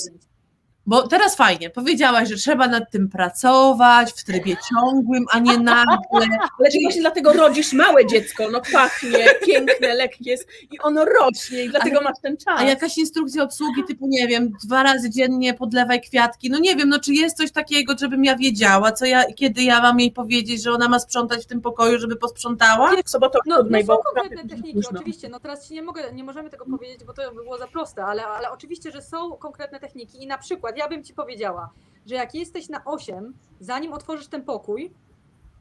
Bo teraz fajnie, powiedziałaś, że trzeba nad tym pracować w trybie ciągłym, a nie nagle. [laughs] Ale czy właśnie dlatego rodzisz małe dziecko, no pachnie, piękne, lekkie jest i ono rośnie i dlatego masz ten czas. A jakaś instrukcja obsługi typu, nie wiem, dwa razy dziennie podlewaj kwiatki. No nie wiem, no czy jest coś takiego, żebym ja wiedziała, co ja, kiedy ja mam jej powiedzieć, że ona ma sprzątać w tym pokoju, żeby posprzątała? w sobotę No, no są bo konkretne techniki, późno. oczywiście. No teraz ci nie mogę, nie możemy tego powiedzieć, bo to by było za proste, ale, ale oczywiście, że są konkretne techniki i na przykład ja bym ci powiedziała, że jak jesteś na 8, zanim otworzysz ten pokój,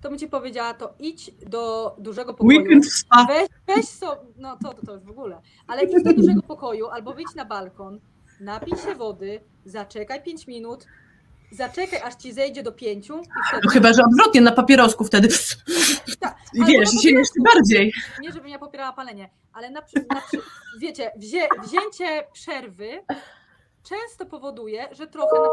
to bym ci powiedziała, to idź do dużego pokoju. Weekend spa. Weź, weź sobie, no to, to, to już w ogóle, ale idź do dużego pokoju albo wyjdź na balkon, napij się wody, zaczekaj 5 minut, zaczekaj aż ci zejdzie do 5 i wtedy... No chyba, że odwrotnie, na papierosku wtedy. I albo wiesz, się jeszcze bardziej. nie żebym ja popierała palenie, ale na, na, wiecie, wzię, wzięcie przerwy często powoduje, że trochę na,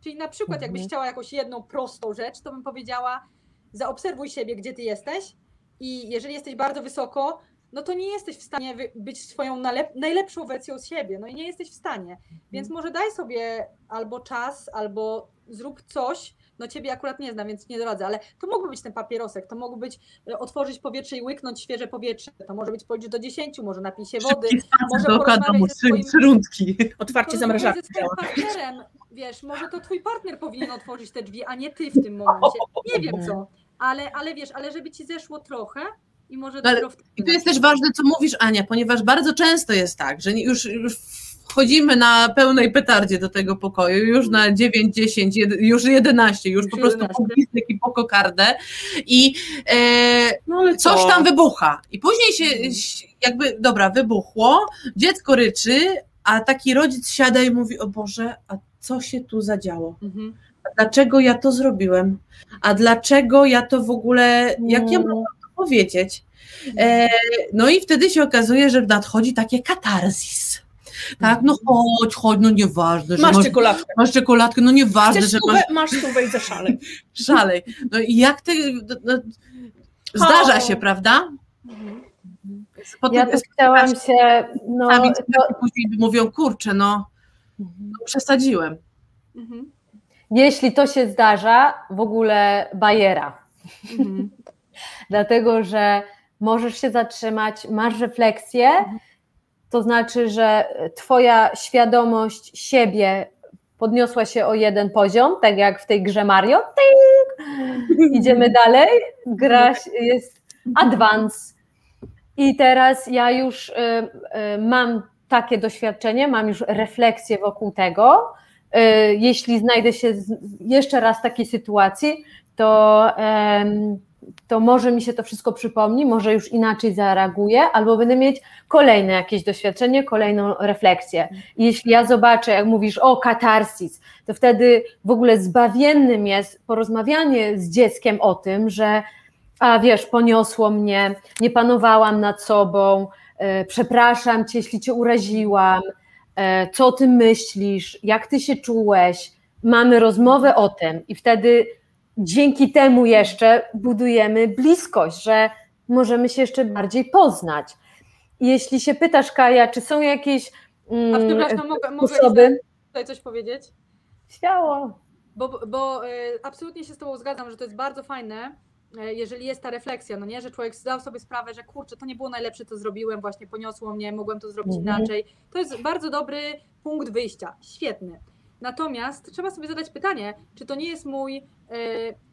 Czyli na przykład jakbyś Mhm. chciała jakąś jedną prostą rzecz, to bym powiedziała zaobserwuj siebie, gdzie ty jesteś i jeżeli jesteś bardzo wysoko, no to nie jesteś w stanie być swoją najlepszą wersją z siebie, no i nie jesteś w stanie. Więc może daj sobie albo czas, albo zrób coś, no ciebie akurat nie znam, więc nie doradzę, ale to mógłby być ten papierosek, to mógłby być e, otworzyć powietrze i łyknąć świeże powietrze, to może być policzyć do 10, może napij się wody, może dookoła porozmawiaj domu, ze swoim- rundki. Otwarcie zamrażarki ze swoim partnerem, wiesz, może to twój partner powinien otworzyć te drzwi, a nie ty w tym momencie, nie wiem co, ale, ale wiesz, ale żeby ci zeszło trochę i może Ale- dopiero wtedy I tu jest też ważne, co mówisz, Ania, ponieważ bardzo często jest tak, że już, już wchodzimy na pełnej petardzie do tego pokoju, już na 9, 10, jed- już 11, już, Już po prostu 11. po gwizdek i po kokardę i e, No coś co? tam wybucha. I później się ś- jakby, dobra, wybuchło, dziecko ryczy, a taki rodzic siada i mówi, o Boże, a co się tu zadziało? Mhm. A dlaczego ja to zrobiłem? A dlaczego ja to w ogóle, jak ja mam to powiedzieć? E, no i wtedy się okazuje, że nadchodzi takie katarzis. Tak, no chodź, chodź, no nieważne, że Masz masz, czekoladkę. masz czekoladkę, no nieważne, Chcesz że stówę? masz Masz stówę i zaszalej. [laughs] szalej. No i jak ty, no, no, zdarza O. się, prawda? Mhm. Potem Ja też chciałam się, no, sami to, później mówią, kurczę, no, no przesadziłem. Mhm. jeśli to się zdarza, w ogóle bajera. Mhm. [laughs] dlatego że możesz się zatrzymać, masz refleksję, to znaczy, że Twoja świadomość siebie podniosła się o jeden poziom, tak jak w tej grze Mario. Tyk! Idziemy [laughs] dalej, gra jest advance. I teraz ja już y, y, mam takie doświadczenie, mam już refleksję wokół tego. Y, Jeśli znajdę się jeszcze raz w takiej sytuacji, to, to może mi się to wszystko przypomni, może już inaczej zareaguję, albo będę mieć kolejne jakieś doświadczenie, kolejną refleksję. I jeśli ja zobaczę, jak mówisz o katarsis, to wtedy w ogóle zbawiennym jest porozmawianie z dzieckiem o tym, że a wiesz, poniosło mnie, nie panowałam nad sobą, e, przepraszam cię, jeśli cię uraziłam, e, co o tym myślisz, jak ty się czułeś, mamy rozmowę o tym i wtedy dzięki temu jeszcze budujemy bliskość, że możemy się jeszcze bardziej poznać. Jeśli się pytasz, Kaja, czy są jakieś A mm, przepraszam, mogę, mogę sposoby? tutaj coś powiedzieć? Śmiało. Bo, bo y, absolutnie się z Tobą zgadzam, że to jest bardzo fajne, e, jeżeli jest ta refleksja, no nie, że człowiek zdał sobie sprawę, że kurczę, to nie było najlepsze, co zrobiłem, właśnie poniosło mnie, mogłem to zrobić Mhm. inaczej. To jest bardzo dobry punkt wyjścia, świetny. Natomiast trzeba sobie zadać pytanie, czy to nie jest mój e,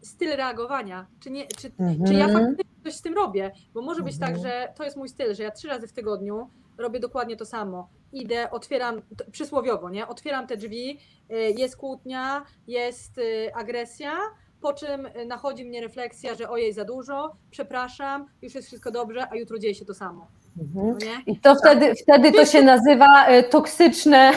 styl reagowania, czy, nie, czy, czy ja Mhm. faktycznie coś z tym robię, bo może być tak, Mhm. że to jest mój styl, że ja trzy razy w tygodniu robię dokładnie to samo. Idę, otwieram, przysłowiowo, nie? Otwieram te drzwi, y, jest kłótnia, jest y, agresja, po czym y, nachodzi mnie refleksja, że ojej, za dużo, przepraszam, już jest wszystko dobrze, a jutro dzieje się to samo. Mhm. No? I to wtedy, wtedy to się nazywa e, toksyczne,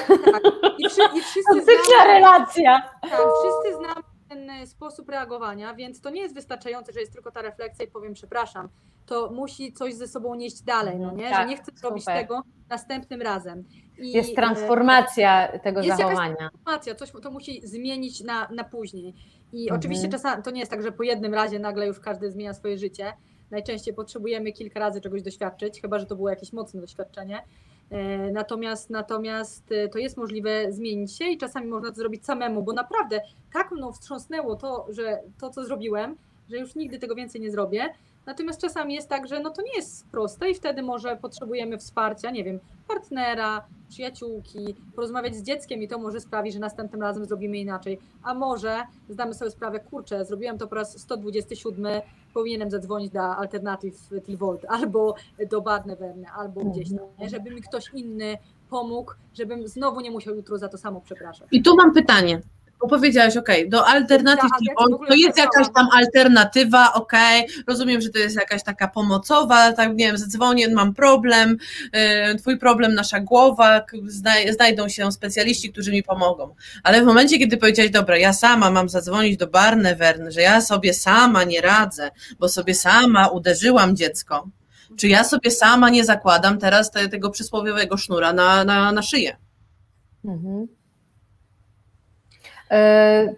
I, wszy, i [laughs] toksyczna znamy, relacja. tak, wszyscy znamy ten y, sposób reagowania, więc to nie jest wystarczające, że jest tylko ta refleksja i powiem przepraszam. To musi coś ze sobą nieść dalej, no nie? że Tak, nie chcę zrobić super. tego następnym razem. I, Jest y, transformacja tego jest jakaś zachowania. transformacja, coś to musi zmienić na, na później. I Mhm. oczywiście czasami to nie jest tak, że po jednym razie nagle już każdy zmienia swoje życie. Najczęściej potrzebujemy kilka razy czegoś doświadczyć, chyba że to było jakieś mocne doświadczenie. E, Natomiast, natomiast e, to jest możliwe zmienić się i czasami można to zrobić samemu, bo naprawdę tak mną wstrząsnęło to, że to, co zrobiłem, że już nigdy tego więcej nie zrobię. Natomiast czasami jest tak, że no to nie jest proste i wtedy może potrzebujemy wsparcia, nie wiem, partnera, przyjaciółki, porozmawiać z dzieckiem i to może sprawi, że następnym razem zrobimy inaczej. A może zdamy sobie sprawę, kurczę, zrobiłem to po raz 127, powinienem zadzwonić do Alternative Tilvolt albo do Badneverne, albo gdzieś tam, żeby mi ktoś inny pomógł, żebym znowu nie musiał jutro za to samo przepraszać. I tu mam pytanie. Bo powiedziałaś, ok, do alternatyw to jest pracowałam. jakaś tam alternatywa, ok, rozumiem, że to jest jakaś taka pomocowa, tak nie wiem, zadzwonię, mam problem, y, twój problem, nasza głowa, znajdą się specjaliści, którzy mi pomogą. Ale w momencie, kiedy powiedziałaś, dobra, ja sama mam zadzwonić do Barnevern, że ja sobie sama nie radzę, bo sobie sama uderzyłam dziecko, czy ja sobie sama nie zakładam teraz te, tego przysłowiowego sznura na, na, na szyję? Mhm. E,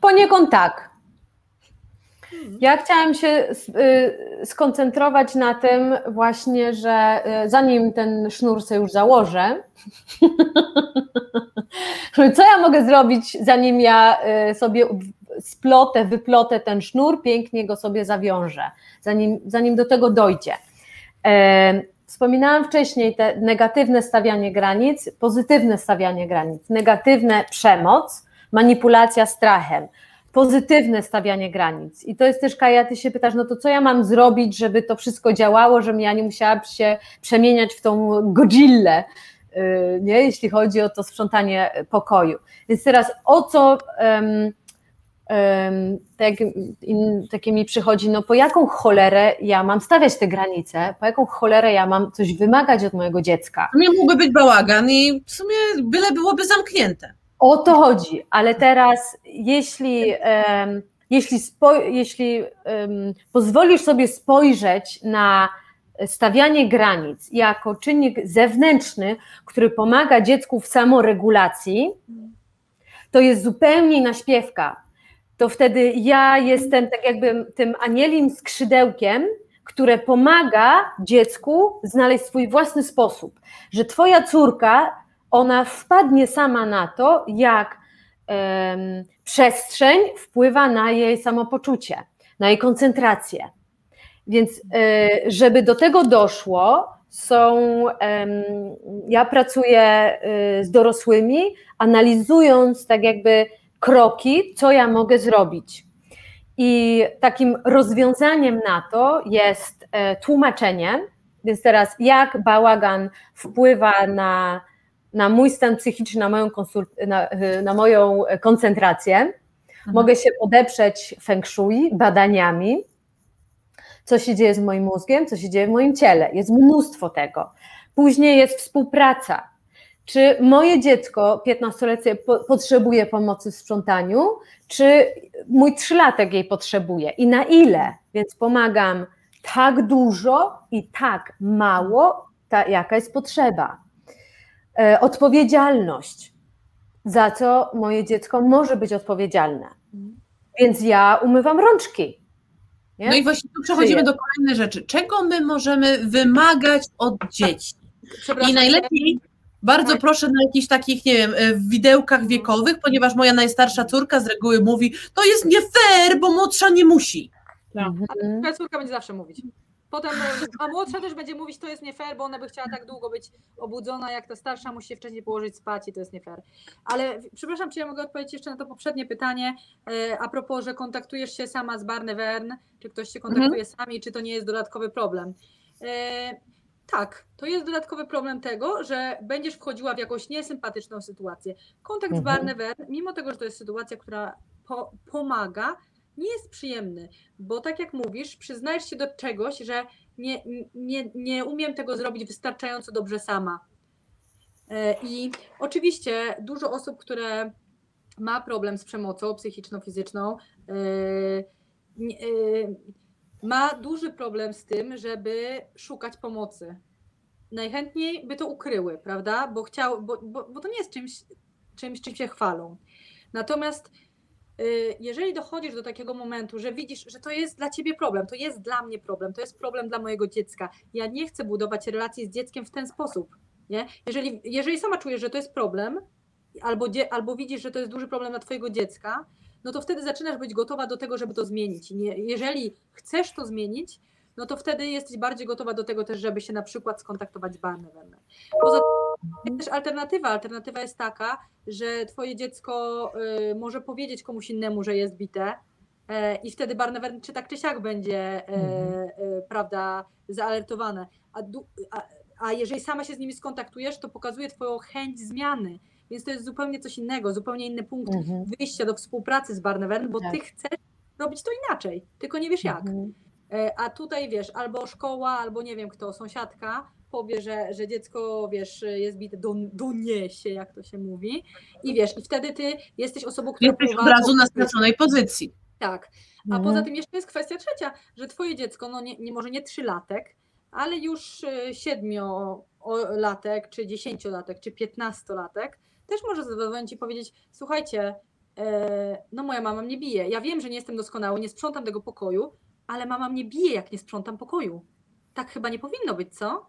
Poniekąd tak. Ja chciałam się y, skoncentrować na tym właśnie, że y, zanim ten sznur sobie już założę, [laughs] co ja mogę zrobić, zanim ja sobie splotę, wyplotę ten sznur, pięknie go sobie zawiążę, zanim, zanim do tego dojdzie. E, Wspominałam wcześniej te negatywne stawianie granic, pozytywne stawianie granic, negatywne przemoc, manipulacja strachem, pozytywne stawianie granic. I to jest też, Kaja, ty się pytasz, no to co ja mam zrobić, żeby to wszystko działało, żebym ja nie musiała się przemieniać w tą Godzillę, yy, nie? jeśli chodzi o to sprzątanie pokoju. Więc teraz o co em, tak, in, takie mi przychodzi, no po jaką cholerę ja mam stawiać te granice, po jaką cholerę ja mam coś wymagać od mojego dziecka. Sumie mógłby być bałagan i w sumie byle byłoby zamknięte. O to chodzi, ale teraz jeśli, em, jeśli, spo, jeśli em, pozwolisz sobie spojrzeć na stawianie granic jako czynnik zewnętrzny, który pomaga dziecku w samoregulacji, to jest zupełnie inna śpiewka. To wtedy ja jestem tak jakby tym anielim skrzydełkiem, które pomaga dziecku znaleźć swój własny sposób. Że twoja córka ona wpadnie sama na to, jak em, przestrzeń wpływa na jej samopoczucie, na jej koncentrację. Więc e, żeby do tego doszło, są, ja pracuję e, z dorosłymi, analizując tak jakby kroki, co ja mogę zrobić. I takim rozwiązaniem na to jest e, tłumaczenie, więc teraz jak bałagan wpływa na, na mój stan psychiczny, na moją, na, na moją koncentrację. Mogę się podeprzeć feng shui, badaniami, co się dzieje z moim mózgiem, co się dzieje w moim ciele. Jest mnóstwo tego. Później jest współpraca. Czy moje dziecko 15-letnie po, potrzebuje pomocy w sprzątaniu, czy mój trzylatek jej potrzebuje i na ile? Więc pomagam tak dużo i tak mało, ta, jaka jest potrzeba. E, odpowiedzialność, za co moje dziecko może być odpowiedzialne. Więc ja umywam rączki. Nie? No i właśnie tu przechodzimy do kolejnej rzeczy. Czego my możemy wymagać od dzieci? I najlepiej, bardzo Tak. proszę na jakichś takich, nie wiem, e, widełkach wiekowych, ponieważ moja najstarsza córka z reguły mówi, to jest nie fair, bo młodsza nie musi. Tak. Mhm. Moja córka będzie zawsze mówić. Potem, e, [laughs] a młodsza też będzie mówić, to jest nie fair, bo ona by chciała tak długo być obudzona, jak ta starsza musi się wcześniej położyć spać i to jest nie fair. Ale przepraszam, czy ja mogę odpowiedzieć jeszcze na to poprzednie pytanie, e, a propos, że kontaktujesz się sama z Barnevern, czy ktoś się kontaktuje sami, czy to nie jest dodatkowy problem. E, tak, to jest dodatkowy problem tego, że będziesz wchodziła w jakąś niesympatyczną sytuację. Kontakt z Mhm. Barnevern, mimo tego, że to jest sytuacja, która po, pomaga, nie jest przyjemny, bo tak jak mówisz, przyznajesz się do czegoś, że nie, nie, nie umiem tego zrobić wystarczająco dobrze sama. E, I oczywiście dużo osób, które ma problem z przemocą psychiczno-fizyczną, e, e, ma duży problem z tym, żeby szukać pomocy. Najchętniej by to ukryły, prawda? Bo, chciał, bo, bo, bo to nie jest czymś, czymś, czym się chwalą. Natomiast jeżeli dochodzisz do takiego momentu, że widzisz, że to jest dla ciebie problem, to jest dla mnie problem, to jest problem dla mojego dziecka. Ja nie chcę budować relacji z dzieckiem w ten sposób. Nie? Jeżeli, jeżeli sama czujesz, że to jest problem, albo, albo widzisz, że to jest duży problem dla twojego dziecka, no to wtedy zaczynasz być gotowa do tego, żeby to zmienić. Nie, jeżeli chcesz to zmienić, no to wtedy jesteś bardziej gotowa do tego też, żeby się na przykład skontaktować z Barnevern. Poza jest też alternatywa. Alternatywa jest taka, że twoje dziecko y, może powiedzieć komuś innemu, że jest bite e, i wtedy Barnevern czy tak czy siak będzie e, e, prawda, zaalertowane. A, du, a, a jeżeli sama się z nimi skontaktujesz, to pokazuje twoją chęć zmiany. Więc to jest zupełnie coś innego, zupełnie inny punkt Mhm. wyjścia do współpracy z Barnevern, bo Tak. ty chcesz robić to inaczej, tylko nie wiesz jak. Mhm. A tutaj wiesz, albo szkoła, albo nie wiem kto, sąsiadka powie, że, że dziecko, wiesz, jest bite, don, doniesie, jak to się mówi. I wiesz, i wtedy ty jesteś osobą, która Jesteś od razu na straconej pozycji. Tak. A Mhm. poza tym jeszcze jest kwestia trzecia, że twoje dziecko, no nie, nie może nie trzylatek, ale już e, siedmiolatek, czy dziesięciolatek, czy piętnastolatek, też może zadzwonić i powiedzieć, słuchajcie, e, no moja mama mnie bije. Ja wiem, że nie jestem doskonały, nie sprzątam tego pokoju, ale mama mnie bije, jak nie sprzątam pokoju. Tak chyba nie powinno być, co?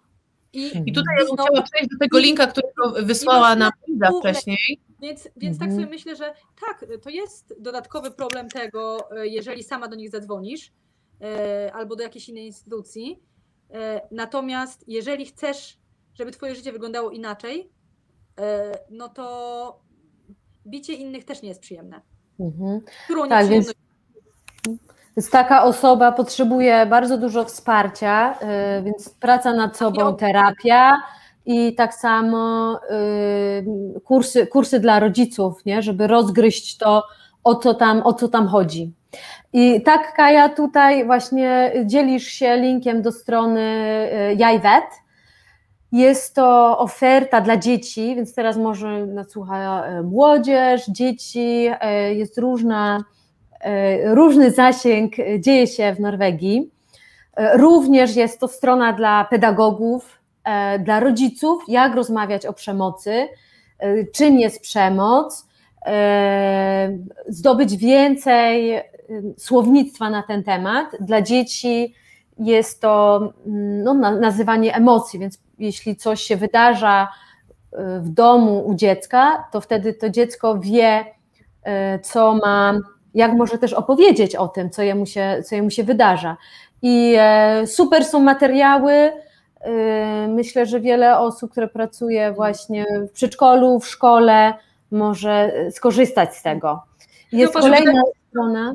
I, I tutaj ja bym znowu- chciała przejść do tego linka, którego wysłała nam Iza wcześniej. Więc, więc tak Mhm. sobie myślę, że tak, to jest dodatkowy problem tego, e, jeżeli sama do nich zadzwonisz e, albo do jakiejś innej instytucji. E, Natomiast jeżeli chcesz, żeby twoje życie wyglądało inaczej, no to bicie innych też nie jest przyjemne. Mhm. Którą Tak, więc Więc taka osoba potrzebuje bardzo dużo wsparcia, y, więc praca nad sobą, terapia i tak samo y, kursy, kursy dla rodziców, nie? żeby rozgryźć to, o co, tam, o co tam chodzi. I tak, Kaja, tutaj właśnie dzielisz się linkiem do strony y, Jajwet. Jest to oferta dla dzieci, więc teraz może nas słucha y, młodzież, dzieci, jest różna różny zasięg e, dzieje się w Norwegii. E, Również jest to strona dla pedagogów, e, dla rodziców, jak rozmawiać o przemocy, e, czym jest przemoc, e, zdobyć więcej e, słownictwa na ten temat. Dla dzieci jest to mm, no, na- nazywanie emocji, więc jeśli coś się wydarza e, w domu u dziecka, to wtedy to dziecko wie, e, co ma jak może też opowiedzieć o tym, co jemu się, co jemu się wydarza. I e, super są materiały. e, Myślę, że wiele osób, które pracuje właśnie w przedszkolu, w szkole, może skorzystać z tego. Jest No, kolejna strona.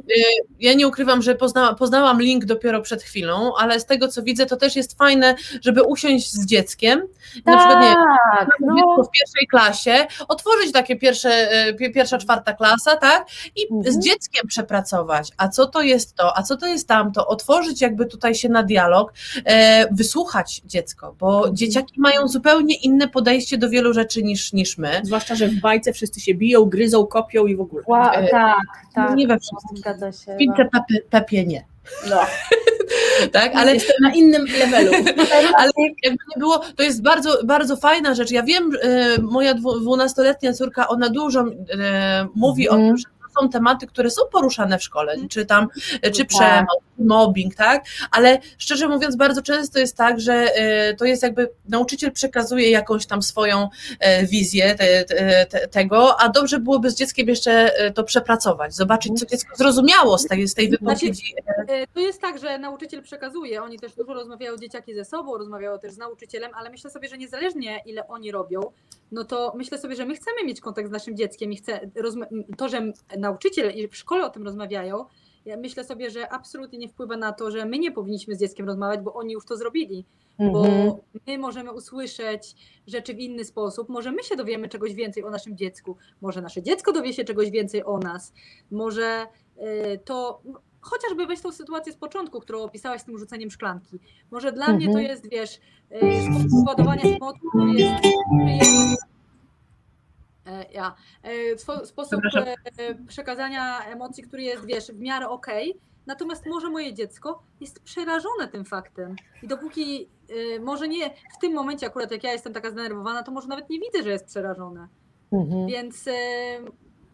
Ja nie ukrywam, że pozna, poznałam link dopiero przed chwilą, ale z tego co widzę, to też jest fajne, żeby usiąść z dzieckiem. Na przykład nie, Tak, no. no, w pierwszej klasie, otworzyć takie pierwsze, pi- pierwsza, czwarta klasa, tak? I Mhm. z dzieckiem przepracować. A co to jest to, a co to jest tamto? Otworzyć jakby tutaj się na dialog, e, wysłuchać dziecko, bo Mhm. dzieciaki mają zupełnie inne podejście do wielu rzeczy niż, niż my. Zwłaszcza, że w bajce wszyscy się biją, gryzą, kopią i w ogóle. ła, e, tak, tak. Nie we wszystkim. Zgadza się. W Pince Pepie, Pepie nie. No, [laughs] Tak? ale jestem na innym levelu. [laughs] Ale jakby nie było, to jest bardzo, bardzo fajna rzecz. Ja wiem, e, moja dwu- dwunastoletnia córka, ona dużo e, mówi o Mhm. tym, że są tematy, które są poruszane w szkole, czy tam, e, czy Tak. przemoc, mobbing, tak? Ale szczerze mówiąc, bardzo często jest tak, że e, to jest jakby nauczyciel przekazuje jakąś tam swoją e, wizję te, te, te, tego, a dobrze byłoby z dzieckiem jeszcze to przepracować, zobaczyć, co dziecko zrozumiało z tej, z tej wypowiedzi. E, To jest tak, że nauczyciel przekazuje, oni też dużo rozmawiają dzieciaki ze sobą, rozmawiają też z nauczycielem, ale myślę sobie, że niezależnie ile oni robią, no to myślę sobie, że my chcemy mieć kontakt z naszym dzieckiem i chcę, to, że nauczyciel i w szkole o tym rozmawiają, ja myślę sobie, że absolutnie nie wpływa na to, że my nie powinniśmy z dzieckiem rozmawiać, bo oni już to zrobili, bo Mhm. my możemy usłyszeć rzeczy w inny sposób, może my się dowiemy czegoś więcej o naszym dziecku, może nasze dziecko dowie się czegoś więcej o nas, może y, to chociażby weź tą sytuację z początku, którą opisałaś z tym rzuceniem szklanki. Może dla mnie to Mhm. jest, wiesz, sposób ładowania emocji, który jest, jest e, ja, e, sposób e, przekazania emocji, który jest, wiesz, w miarę okej, natomiast może moje dziecko jest przerażone tym faktem i dopóki, e, może nie w tym momencie akurat jak ja jestem taka zdenerwowana, to może nawet nie widzę, że jest przerażone, Mhm. więc e,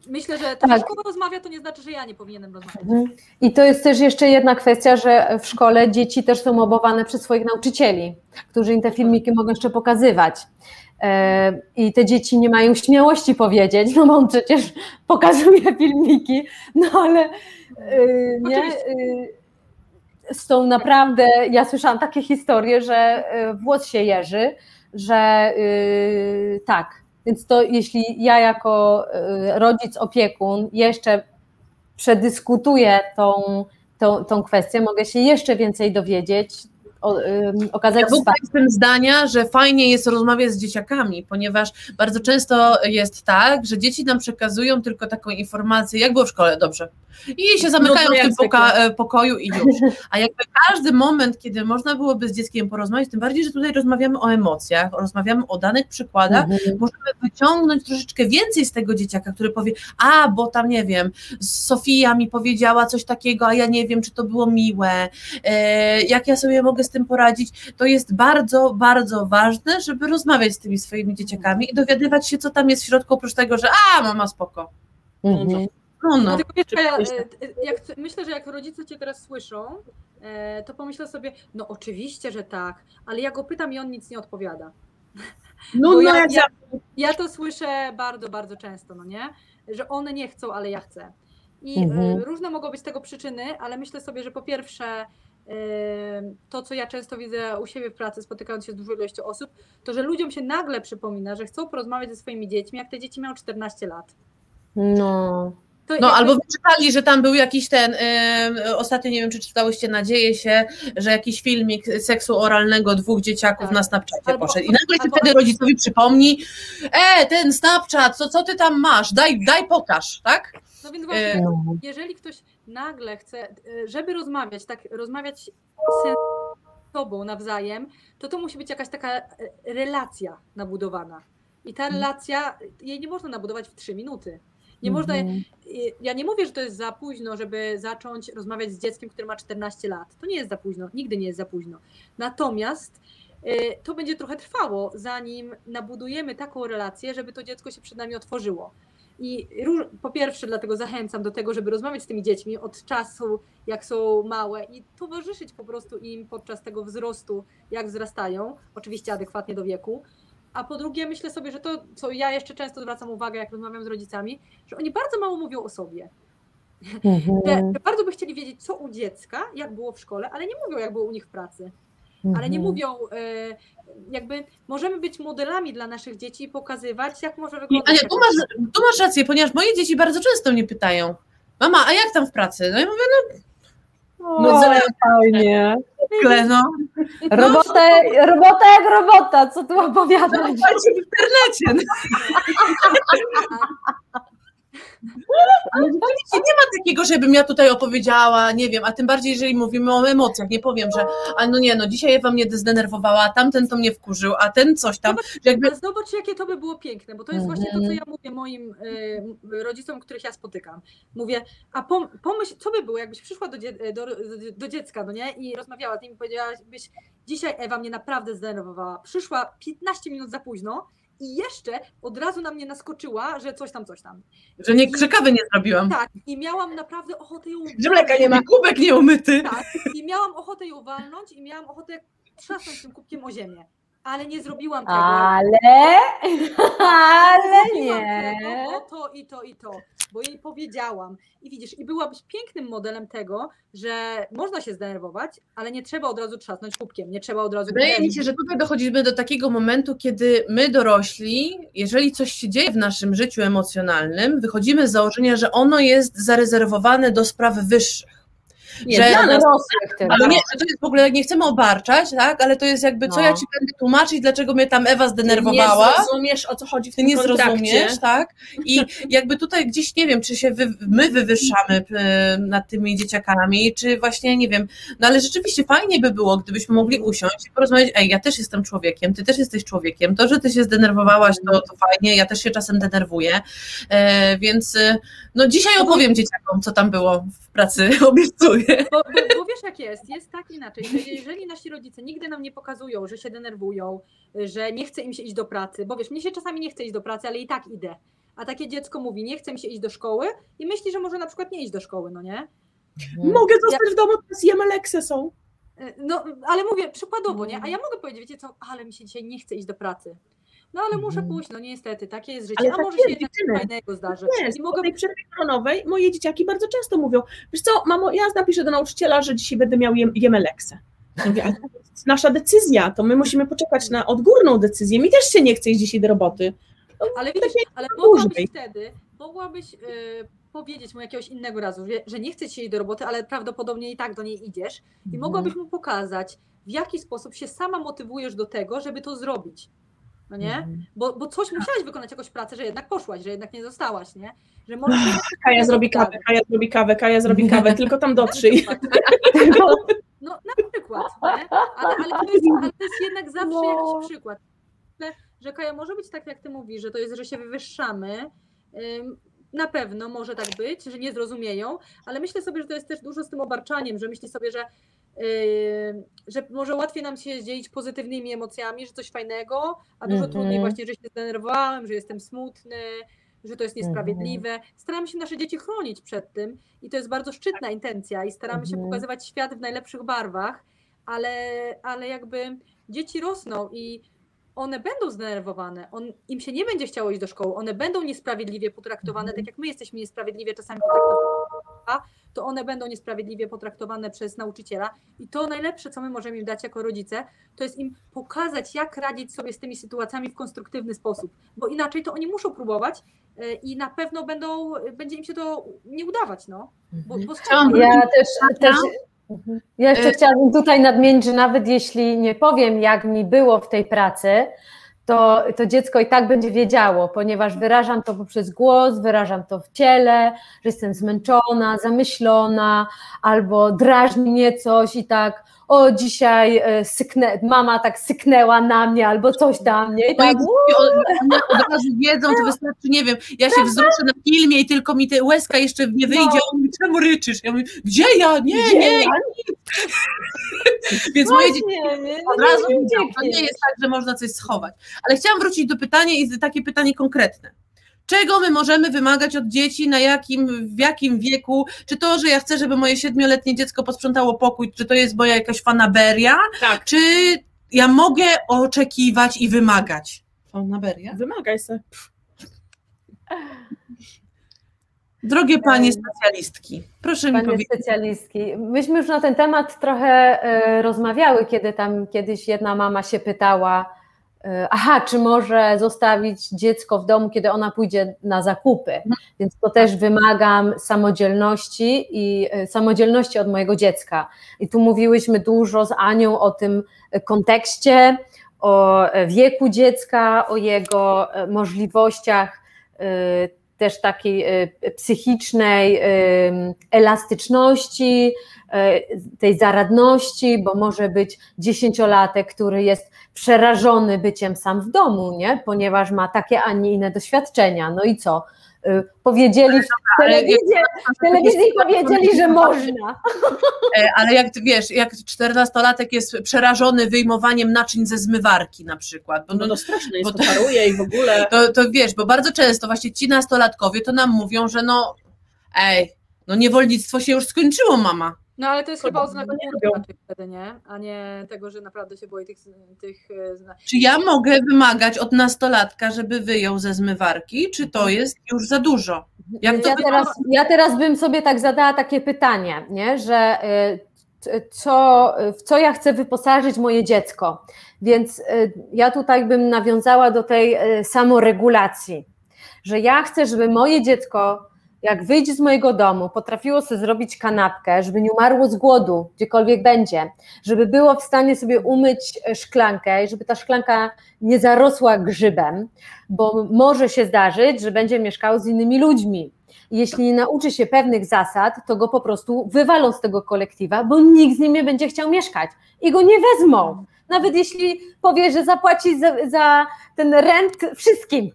myślę, że to, że Tak. szkoła rozmawia, to nie znaczy, że ja nie powinienem rozmawiać. Mhm. I to jest też jeszcze jedna kwestia, że w szkole dzieci też są mobowane przez swoich nauczycieli, którzy im te filmiki mogą jeszcze pokazywać. E, I te dzieci nie mają śmiałości powiedzieć, no bo on przecież pokazuje filmiki, no ale e, nie. E, Są naprawdę, ja słyszałam takie historie, że włos się jeży, że tak. Więc to jeśli ja jako e, rodzic, opiekun jeszcze przedyskutuję tą, tą, tą kwestię, mogę się jeszcze więcej dowiedzieć, o, okazać Ja wsparcie. jestem zdania, że fajnie jest rozmawiać z dzieciakami, ponieważ bardzo często jest tak, że dzieci nam przekazują tylko taką informację, jak było w szkole, dobrze. I się zamykają No w tym e, pokoju i już. A jakby każdy moment, kiedy można byłoby z dzieckiem porozmawiać, tym bardziej, że tutaj rozmawiamy o emocjach, rozmawiamy o danych przykładach, Mhm. możemy wyciągnąć troszeczkę więcej z tego dzieciaka, który powie, a bo tam nie wiem, Sofia mi powiedziała coś takiego, a ja nie wiem, czy to było miłe, e, jak ja sobie mogę z tym poradzić. To jest bardzo, bardzo ważne, żeby rozmawiać z tymi swoimi dzieciakami i dowiadywać się, co tam jest w środku, oprócz tego, że a, mama spoko. Mhm. No, no. Dlatego wiesz, ja, Oczywiście. e, jak, myślę, że jak rodzice cię teraz słyszą, e, to pomyślę sobie, no oczywiście, że tak, ale ja go pytam i on nic nie odpowiada. [laughs] No, Bo no ja- ja-. Ja to słyszę bardzo, bardzo często, no nie? Że one nie chcą, ale ja chcę. I Mhm. e, różne mogą być tego przyczyny, ale myślę sobie, że po pierwsze e, to, co ja często widzę u siebie w pracy, spotykając się z dużą ilością osób, to, że ludziom się nagle przypomina, że chcą porozmawiać ze swoimi dziećmi, jak te dzieci miały 14 lat. No. To No, albo wyczytali, że tam był jakiś ten, y, ostatnio nie wiem, czy czytałyście, nadzieję się, że jakiś filmik seksu oralnego dwóch dzieciaków Tak. na Snapchacie Albo- poszedł. I nagle się albo- wtedy rodzicowi przypomni, e, ten Snapchat, co, co ty tam masz, daj, daj pokaż, tak? No więc właśnie, E, no. jeżeli ktoś nagle chce, e, żeby rozmawiać, tak rozmawiać z sobą nawzajem, to to musi być jakaś taka e, relacja nabudowana. I ta relacja, jej nie można nabudować w trzy minuty. Nie można, Mhm. y, ja nie mówię, że to jest za późno, żeby zacząć rozmawiać z dzieckiem, które ma 14 lat. To nie jest za późno, nigdy nie jest za późno. Natomiast y, to będzie trochę trwało, zanim nabudujemy taką relację, żeby to dziecko się przed nami otworzyło. I po pierwsze, dlatego zachęcam do tego, żeby rozmawiać z tymi dziećmi od czasu, jak są małe i towarzyszyć po prostu im podczas tego wzrostu, jak wzrastają, oczywiście adekwatnie do wieku. A po drugie, myślę sobie, że to, co ja jeszcze często zwracam uwagę, jak rozmawiam z rodzicami, że oni bardzo mało mówią o sobie. Mhm. Że bardzo by chcieli wiedzieć, co u dziecka, jak było w szkole, ale nie mówią, jak było u nich w pracy. Ale nie Mhm. mówią, e, jakby możemy być modelami dla naszych dzieci i pokazywać, jak może wyglądać. Ania, tu masz, tu masz rację, ponieważ moje dzieci bardzo często mnie pytają, mama, a jak tam w pracy? No i mówię, no No, co- fajnie. zwykle, no, [laughs] Robotę, robota jak robota, co tu opowiadać? Słuchajcie w internecie. Ale [laughs] rzeczywiście nie ma takiego, żebym ja tutaj opowiedziała, nie wiem, a tym bardziej, jeżeli mówimy o emocjach, nie powiem, że a no nie, no dzisiaj Ewa mnie zdenerwowała, a tamten to mnie wkurzył, a ten coś tam, że jakby zobacz, jakie to by było piękne, bo to jest właśnie to, co Mhm. ja mówię moim y, rodzicom, których ja spotykam. Mówię, a pom, pomyśl, co by było, jakbyś przyszła do, dzie- do, do dziecka, no nie, i rozmawiała z nim i powiedziałabyś, dzisiaj Ewa mnie naprawdę zdenerwowała. Przyszła 15 minut za późno i jeszcze od razu na mnie naskoczyła, że coś tam, coś tam. Że, nie, że kawy nie zrobiłam. Tak, i miałam naprawdę ochotę ją Że mleka nie ma, kubek nie umyty. Tak, i miałam ochotę ją walnąć i miałam ochotę trzasnąć tym kubkiem o ziemię. Ale nie zrobiłam tego. Ale, ale nie. Tego, to i to i to, bo jej powiedziałam. I widzisz, i byłabyś pięknym modelem tego, że można się zdenerwować, ale nie trzeba od razu trzasnąć kubkiem, nie trzeba od razu Wydaje mi się, że tutaj dochodzimy do takiego momentu, kiedy my dorośli, jeżeli coś się dzieje w naszym życiu emocjonalnym, wychodzimy z założenia, że ono jest zarezerwowane do spraw wyższych. Nie, że- dla nas tylko. Ale nie, to jest w ogóle, nie chcemy obarczać, tak? Ale to jest jakby, co No. ja ci będę tłumaczyć, dlaczego mnie tam Ewa nie zdenerwowała. zrozumiesz, o co chodzi w Ty tym nie kontrakcie. zrozumiesz, tak? I jakby tutaj gdzieś nie wiem, czy się wy, my wywyższamy e, nad tymi dzieciakami, czy właśnie nie wiem. No ale rzeczywiście fajnie by było, gdybyśmy mogli usiąść i porozmawiać, ej, ja też jestem człowiekiem, ty też jesteś człowiekiem. To, że ty się zdenerwowałaś, to, to fajnie, ja też się czasem denerwuję. E, więc e, no dzisiaj opowiem dzieciakom, co tam było w pracy, [laughs] obiecuję. Bo, bo, bo wiesz jak jest, jest tak inaczej, że jeżeli nasi rodzice nigdy nam nie pokazują, że się denerwują, że nie chce im się iść do pracy, bo wiesz, mnie się czasami nie chce iść do pracy, ale i tak idę. A takie dziecko mówi, nie chce mi się iść do szkoły i myśli, że może na przykład nie iść do szkoły, no nie? Mogę zostać w domu, teraz jem Aleksę są. E, No, ale mówię przykładowo, nie? A ja mogę powiedzieć, wiecie co, ale mi się dzisiaj nie chce iść do pracy. No ale muszę pójść, no niestety, takie jest życie. Ale A tak może jest, się jednak coś fajnego zdarzy. Jest, I mogę tej przerwie koronowej moje dzieciaki bardzo często mówią, wiesz co, mamo, ja napiszę do nauczyciela, że dzisiaj będę miał jem, jem Aleksę. Ja mówię, ale to jest nasza decyzja, to my musimy poczekać na odgórną decyzję. Mi też się nie chce iść dzisiaj do roboty. Ale widzisz, ale mogłabyś wtedy, mogłabyś y, powiedzieć mu jakiegoś innego razu, że, nie chce ci iść do roboty, ale prawdopodobnie i tak do niej idziesz i mogłabyś mu pokazać, w jaki sposób się sama motywujesz do tego, żeby to zrobić. No nie? Bo, bo coś musiałaś wykonać, jakąś pracę, że jednak poszłaś, że jednak nie zostałaś, nie? Że może Kaja zrobi kawę, Kaja zrobi kawę, Kaja zrobi kawę, [laughs] tylko tam dotrzyj. [laughs] No na przykład, nie? Ale, ale, to jest, ale to jest jednak zawsze No. jakiś przykład. Że- Że Kaja może być tak, jak ty mówisz, że to jest, że się wywyższamy. Na pewno może tak być, że nie zrozumieją, ale myślę sobie, że to jest też dużo z tym obarczaniem, że myśli sobie, że, że może łatwiej nam się dzielić pozytywnymi emocjami, że coś fajnego, a dużo Mhm. trudniej właśnie, że się zdenerwowałem, że jestem smutny, że to jest niesprawiedliwe. Staramy się nasze dzieci chronić przed tym i to jest bardzo szczytna intencja i staramy się Mhm. pokazywać świat w najlepszych barwach, ale, ale jakby dzieci rosną i one będą zdenerwowane, on, im się nie będzie chciało iść do szkoły, one będą niesprawiedliwie potraktowane, tak jak my jesteśmy niesprawiedliwie czasami potraktowane, to one będą niesprawiedliwie potraktowane przez nauczyciela. I to najlepsze, co my możemy im dać jako rodzice, to jest im pokazać, jak radzić sobie z tymi sytuacjami w konstruktywny sposób, bo inaczej to oni muszą próbować y, i na pewno będą, będzie im się to nie udawać, no. Bo, bo Chciałam Ja też, też ja jeszcze E- chciałabym tutaj nadmienić, że nawet jeśli nie powiem, jak mi było w tej pracy, to, to dziecko i tak będzie wiedziało, ponieważ wyrażam to poprzez głos, wyrażam to w ciele, że jestem zmęczona, zamyślona, albo drażni mnie coś i tak, o dzisiaj e, syknę, mama tak syknęła na mnie, albo coś tam, nie? I tak, od, one od razu wiedzą, to wystarczy, nie wiem, ja się wzruszę na filmie i tylko mi te łezka jeszcze nie wyjdzie, No. on mówi, czemu ryczysz? Ja mówię, gdzie ja? Nie, Gdzie nie. ja? Więc moje dzieci nie, od no razu nie to uciekniesz. nie jest tak, że można coś schować. Ale chciałam wrócić do pytania i takie pytanie konkretne. Czego my możemy wymagać od dzieci, na jakim, w jakim wieku? Czy to, że ja chcę, żeby moje siedmioletnie dziecko posprzątało pokój, czy to jest moja jakaś fanaberia? Tak, Czy ja mogę oczekiwać i wymagać? Fanaberia? wymagaj se. Drogie panie specjalistki, proszę mi Panie powiedzieć. specjalistki, myśmy już na ten temat trochę e, rozmawiały, kiedy tam kiedyś jedna mama się pytała, aha, czy może zostawić dziecko w domu, kiedy ona pójdzie na zakupy, więc to też wymagam samodzielności i e, samodzielności od mojego dziecka. I tu mówiłyśmy dużo z Anią o tym e, kontekście, o e, wieku dziecka, o jego e, możliwościach e, też takiej e, psychicznej e, elastyczności, e, tej zaradności, bo może być dziesięciolatek, który jest przerażony byciem sam w domu, nie? ponieważ ma takie, a nie inne doświadczenia. No i co? Y, powiedzieli w ale telewizji, w telewizji powiedzieli, że można. [laughs] E, Ale jak ty wiesz, jak czternastolatek jest przerażony wyjmowaniem naczyń ze zmywarki na przykład, bo No no, to straszne jest, bo to paruje i w ogóle. [laughs] to, to wiesz, bo bardzo często właśnie ci nastolatkowie to nam mówią, że no ej, no niewolnictwo się już skończyło, mama. No ale to jest chyba oznaka wtedy, nie? A nie tego, że naprawdę się boi tych, tych e, Czy ja mogę wymagać od nastolatka, żeby wyjął ze zmywarki, czy to jest już za dużo? Jak Więc to ja, teraz, ja teraz bym sobie tak zadała takie pytanie, nie? że c- co, w co ja chcę wyposażyć moje dziecko. Więc y, ja tutaj bym nawiązała do tej samoregulacji, że ja chcę, żeby moje dziecko, jak wyjdzie z mojego domu, potrafiło sobie zrobić kanapkę, żeby nie umarło z głodu, gdziekolwiek będzie, żeby było w stanie sobie umyć e, szklankę i żeby ta szklanka nie zarosła grzybem, bo może się zdarzyć, że będzie mieszkał z innymi ludźmi. Jeśli nie nauczy się pewnych zasad, to go po prostu wywalą z tego kolektywa, bo nikt z nim nie będzie chciał mieszkać i go nie wezmą. Nawet jeśli powie, że zapłaci za, za ten rent wszystkim,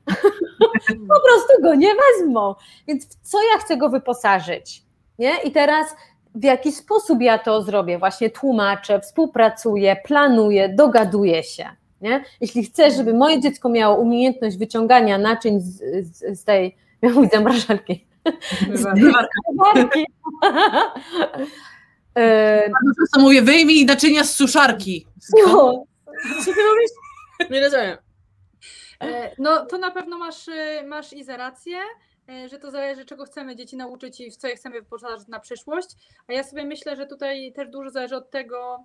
[laughs] po prostu go nie wezmą. Więc w co ja chcę go wyposażyć? Nie? I teraz w jaki sposób ja to zrobię? Właśnie tłumaczę, współpracuję, planuję, dogaduję się. Nie? Jeśli chcę, żeby moje dziecko miało umiejętność wyciągania naczyń z, z, z tej miał zamrażalki. Zamrażalki. E, często mówię, wyjmij naczynia z suszarki. no, Co ty robisz? Nie rozumiem. E, No to na pewno masz, e, masz Iza rację, e, że to zależy czego chcemy dzieci nauczyć i w co je chcemy wyposażyć na przyszłość, a ja sobie myślę, że tutaj też dużo zależy od tego,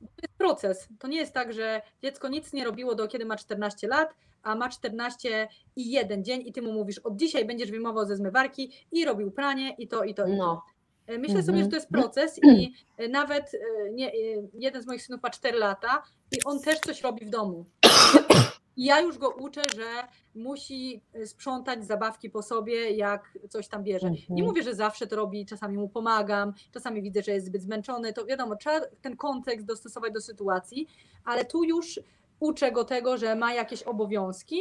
to jest proces. To nie jest tak, że dziecko nic nie robiło do kiedy ma 14 lat, a ma 14 i jeden dzień i ty mu mówisz od dzisiaj będziesz wyjmował ze zmywarki i robił pranie i to i to i to. no. E, Myślę sobie, Mhm. że to jest proces i e, nawet e, nie, jeden z moich synów ma 4 lata i on też coś robi w domu. I ja już go uczę, że musi sprzątać zabawki po sobie, jak coś tam bierze. Nie Mhm. mówię, że zawsze to robi, czasami mu pomagam, czasami widzę, że jest zbyt zmęczony, to wiadomo, trzeba ten kontekst dostosować do sytuacji, ale tu już uczę go tego, że ma jakieś obowiązki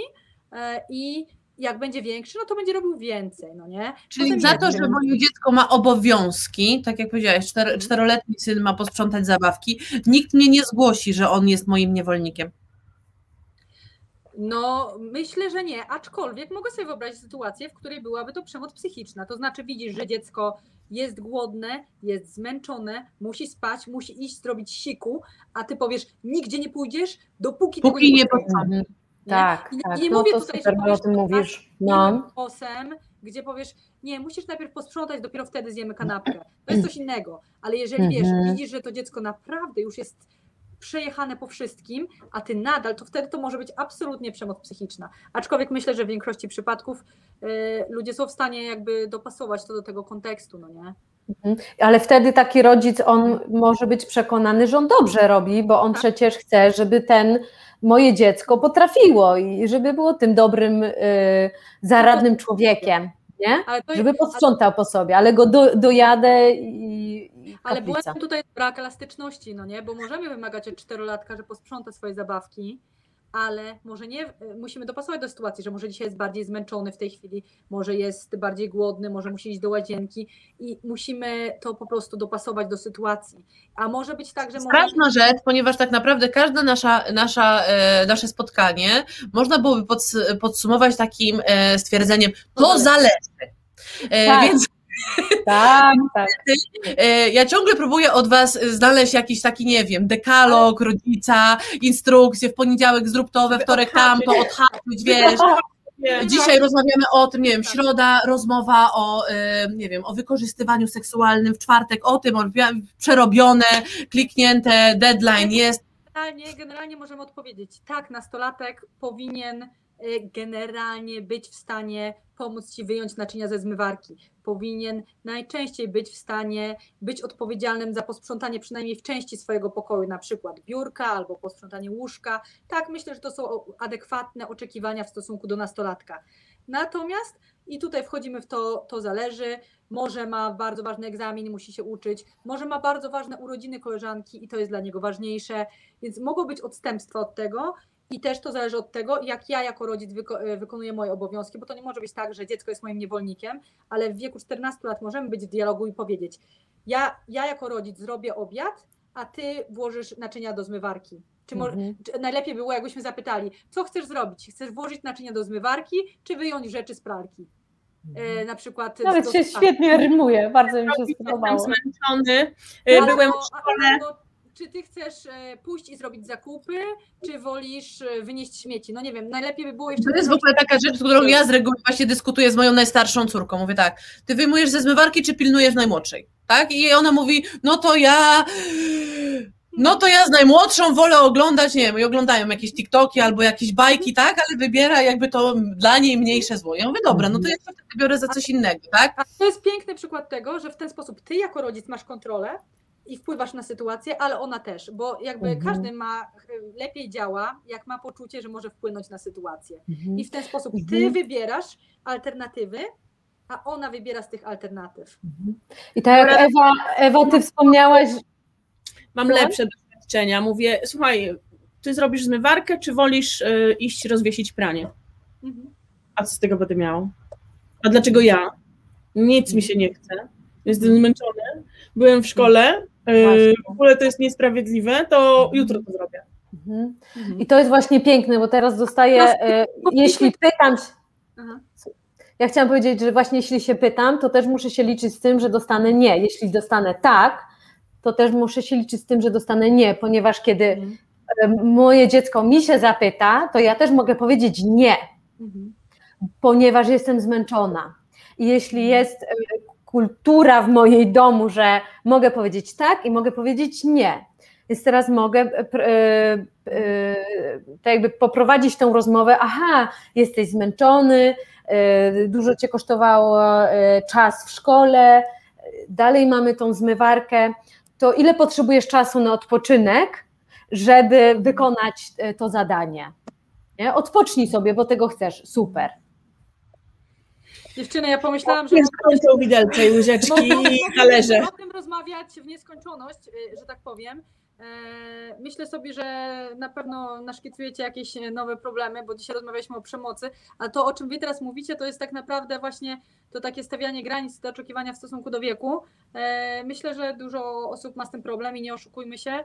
i jak będzie większy, no to będzie robił więcej, no nie? Czyli Potem za to, że moje dziecko ma obowiązki, tak jak powiedziałeś, czter, czteroletni syn ma posprzątać zabawki, nikt mnie nie zgłosi, że on jest moim niewolnikiem. No, myślę, że nie, aczkolwiek mogę sobie wyobrazić sytuację, w której byłaby to przemoc psychiczna. To znaczy, widzisz, że dziecko jest głodne, jest zmęczone, musi spać, musi iść zrobić siku, a ty powiesz, nigdzie nie pójdziesz, dopóki Póki tego nie posprzątasz, posprzątam. nie? Tak, I, tak. nie no mówię to tutaj, super, że o tym mówisz. tak No. głosem, gdzie powiesz, nie, musisz najpierw posprzątać, dopiero wtedy zjemy kanapkę. To jest coś innego, ale jeżeli wiesz, Mhm. widzisz, że to dziecko naprawdę już jest przejechane po wszystkim, a ty nadal, to wtedy to może być absolutnie przemoc psychiczna. Aczkolwiek myślę, że w większości przypadków y, ludzie są w stanie jakby dopasować to do tego kontekstu, no nie? Ale wtedy taki rodzic, on może być przekonany, że on dobrze robi, bo on Tak. przecież chce, żeby ten moje dziecko potrafiło i żeby było tym dobrym, y, zaradnym człowiekiem, nie? Żeby posprzątał po sobie, ale go do, dojadę i, ale błędem tutaj jest brak elastyczności, no nie? Bo możemy wymagać od czterolatka, że posprząta swoje zabawki, ale może nie, y, musimy dopasować do sytuacji, że może dzisiaj jest bardziej zmęczony w tej chwili, może jest bardziej głodny, może musi iść do łazienki i musimy to po prostu dopasować do sytuacji. A może być tak, że może... Straszna rzecz, ponieważ tak naprawdę każde nasza, nasza, e, nasze spotkanie można byłoby pods, podsumować takim e, stwierdzeniem, to zależy. E, Tak. Więc Tak, tak. e, ja ciągle próbuję od Was znaleźć jakiś taki, nie wiem, dekalog rodzica, instrukcję, w poniedziałek zrób to, we wtorek tamto, odhaczyć, wiesz. Nie. Dzisiaj rozmawiamy o tym, nie wiem, środa rozmowa o, e, nie wiem, o wykorzystywaniu seksualnym, w czwartek o tym, o, przerobione, kliknięte, deadline jest. Generalnie, generalnie możemy odpowiedzieć, tak, nastolatek powinien y, generalnie być w stanie pomóc Ci wyjąć naczynia ze zmywarki. Powinien najczęściej być w stanie być odpowiedzialnym za posprzątanie przynajmniej w części swojego pokoju, na przykład biurka albo posprzątanie łóżka. Tak, myślę, że to są adekwatne oczekiwania w stosunku do nastolatka. Natomiast i tutaj wchodzimy w to, to zależy. Może ma bardzo ważny egzamin, musi się uczyć, może ma bardzo ważne urodziny koleżanki i to jest dla niego ważniejsze, więc mogą być odstępstwa od tego I też to zależy od tego, jak ja jako rodzic wyko- e, wykonuję moje obowiązki, bo to nie może być tak, że dziecko jest moim niewolnikiem, ale w wieku 14 lat możemy być w dialogu i powiedzieć: Ja, ja jako rodzic zrobię obiad, a ty włożysz naczynia do zmywarki. Czy, Mhm. czy najlepiej było, jakbyśmy zapytali, co chcesz zrobić? Chcesz włożyć naczynia do zmywarki, czy wyjąć rzeczy z pralki? E, na przykład. Nawet do- się świetnie rymuje, bardzo mi się Jestem spodobało. zmęczony, y, Albo- byłem w szkole. Czy ty chcesz e, pójść i zrobić zakupy, czy wolisz e, wynieść śmieci? No nie wiem, najlepiej by było jeszcze. To jest w ogóle taka rzecz, którą ja z reguły właśnie dyskutuję z moją najstarszą córką. Mówię tak, ty wyjmujesz ze zmywarki, czy pilnujesz najmłodszej? Tak? I ona mówi, no to ja... No to ja z najmłodszą wolę oglądać, nie wiem, i oglądają jakieś TikToki albo jakieś bajki, tak? Ale wybiera jakby to dla niej mniejsze zło. Ja mówię, dobra, no to ja się wtedy biorę za coś innego, tak? To jest piękny przykład tego, że w ten sposób ty jako rodzic masz kontrolę i wpływasz na sytuację, ale ona też, bo jakby Mhm. każdy ma e, lepiej działa, jak ma poczucie, że może wpłynąć na sytuację. Mhm. I w ten sposób ty Mhm. wybierasz alternatywy, a ona wybiera z tych alternatyw. I tak jak Ewa, Ewa, ty wspomniałaś, Mam No. lepsze doświadczenia. Mówię, słuchaj, ty zrobisz zmywarkę, czy wolisz y, iść rozwiesić pranie? Mhm. A co z tego będę miał? A dlaczego ja? Nic mi się nie chce. Jestem zmęczony. Byłem w szkole. Y, Właśnie. w ogóle to jest niesprawiedliwe, to jutro to zrobię. Mhm. I to jest właśnie piękne, bo teraz dostaję, e, jeśli pytam, się- Aha. ja chciałam powiedzieć, że właśnie jeśli się pytam, to też muszę się liczyć z tym, że dostanę nie. Jeśli dostanę tak, to też muszę się liczyć z tym, że dostanę nie, ponieważ kiedy Mhm. e, moje dziecko mi się zapyta, to ja też mogę powiedzieć nie, Mhm. ponieważ jestem zmęczona. I jeśli jest e, kultura w mojej domu, że mogę powiedzieć tak i mogę powiedzieć nie, więc teraz mogę e, e, e, tak jakby poprowadzić tą rozmowę, aha, jesteś zmęczony, dużo cię kosztowało czas w szkole, dalej mamy tą zmywarkę, to ile potrzebujesz czasu na odpoczynek, żeby wykonać to zadanie? Nie? Odpocznij sobie, bo tego chcesz, super. Dziewczyny, ja pomyślałam, że Jest kończą widelce i łyżeczki i talerze. o tym rozmawiać w nieskończoność, y, że tak powiem. E, Myślę sobie, że na pewno naszkicujecie jakieś nowe problemy, bo dzisiaj rozmawialiśmy o przemocy, a to, o czym wy teraz mówicie, to jest tak naprawdę właśnie to takie stawianie granic, te oczekiwania w stosunku do wieku. E, Myślę, że dużo osób ma z tym problem i nie oszukujmy się. e,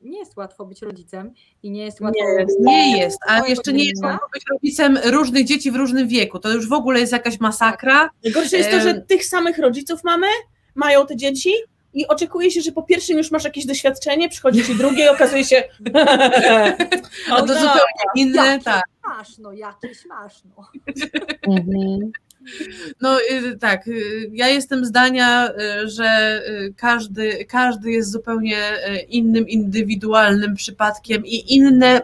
Nie jest łatwo być rodzicem i nie jest łatwo. Nie jest. Nie jest, a jeszcze nie jest łatwo być rodzicem różnych dzieci w różnym wieku. To już w ogóle jest jakaś masakra. Najgorsze jest to, że tych samych rodziców mamy, mają te dzieci i oczekuje się, że po pierwszym już masz jakieś doświadczenie, przychodzi ci drugie i okazuje się. [laughs] No to no, zupełnie inne, Jakieś tak. masz, no jakieś masz, no. Mhm. No y, tak, y, ja jestem zdania, y, że każdy, każdy jest zupełnie innym, indywidualnym przypadkiem i inne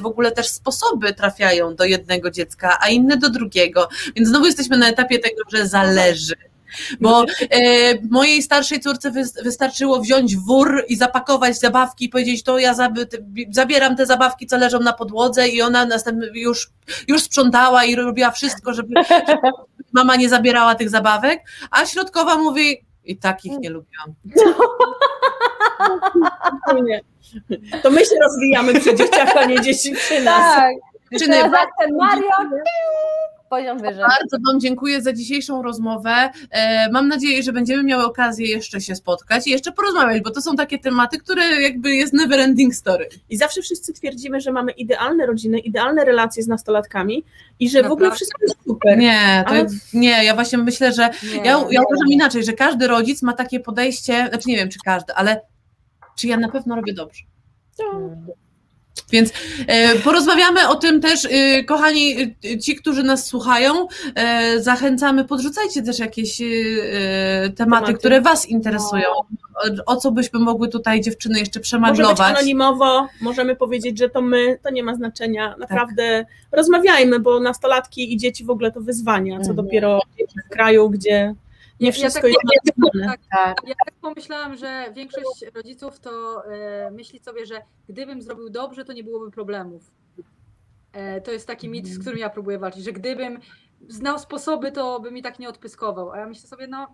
w ogóle też sposoby trafiają do jednego dziecka, a inne do drugiego. Więc znowu jesteśmy na etapie tego, że zależy. Bo e, mojej starszej córce wys- wystarczyło wziąć wór i zapakować zabawki i powiedzieć, to ja zabieram te zabawki, co leżą na podłodze i ona następnie już, już sprzątała i robiła wszystko, żeby, żeby mama nie zabierała tych zabawek, a środkowa mówi, i takich nie lubiłam. [laughs] To my się rozwijamy przy dzieciach, a nie dzieci przy nas. Tak. Bardzo ten Mario, poziom wyżej. Bardzo Wam dziękuję za dzisiejszą rozmowę. E, Mam nadzieję, że będziemy miały okazję jeszcze się spotkać i jeszcze porozmawiać, bo to są takie tematy, które jakby jest never ending story. I zawsze wszyscy twierdzimy, że mamy idealne rodziny, idealne relacje z nastolatkami i że w ogóle Naprawdę? wszystko jest super. Nie, to Ale- nie, ja właśnie myślę, że Nie, ja, ja uważam inaczej, że każdy rodzic ma takie podejście, znaczy nie wiem, czy każdy, ale czy ja na pewno robię dobrze. Więc e, porozmawiamy o tym też, e, kochani, e, ci, którzy nas słuchają, zachęcamy, podrzucajcie też jakieś tematy, Tematy. które Was interesują. O, co byśmy mogły tutaj dziewczyny jeszcze Może być przemaglować. anonimowo, możemy powiedzieć, że to my, to nie ma znaczenia. Naprawdę rozmawiajmy, bo nastolatki i dzieci w ogóle to wyzwania, co Mhm. dopiero w kraju, gdzie nie Ja wszystko tak jest napisane. tak, Tak. Ja tak pomyślałam, że większość rodziców to e, myśli sobie, że gdybym zrobił dobrze, to nie byłoby problemów. E, to jest taki mit, z którym ja próbuję walczyć, że gdybym znał sposoby, to by mi tak nie odpyskował. A ja myślę sobie, no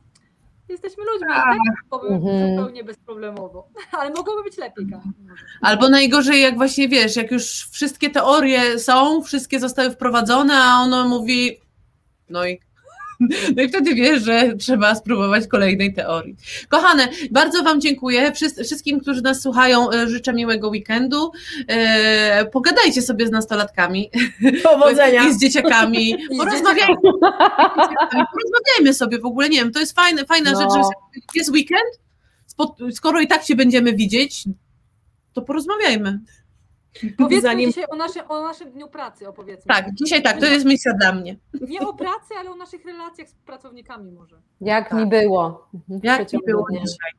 Jesteśmy ludźmi, tak powiem Mhm. zupełnie bezproblemowo. [laughs] Ale mogłoby być lepiej. Może. Albo najgorzej, jak właśnie wiesz, jak już wszystkie teorie są, wszystkie zostały wprowadzone, a ono mówi, no i. No i wtedy wiesz, że trzeba spróbować kolejnej teorii. Kochane, bardzo Wam dziękuję. Wszys- Wszystkim, którzy nas słuchają, e, życzę miłego weekendu. E, Pogadajcie sobie z nastolatkami Powodzenia. [laughs] i z dzieciakami. Porozmawiajmy. Porozmawiajmy sobie w ogóle. Nie wiem, to jest fajne, fajna No. rzecz, że jest weekend. Skoro i tak się będziemy widzieć, to porozmawiajmy. Powiedzmy Zanim- dzisiaj o naszym, o naszym dniu pracy, opowiedzmy. Tak, dzisiaj tak, to jest misja dla mnie. Nie o pracy, ale o naszych relacjach z pracownikami może. Jak Tak. mi było. Jak przeciągu było dnia. dzisiaj.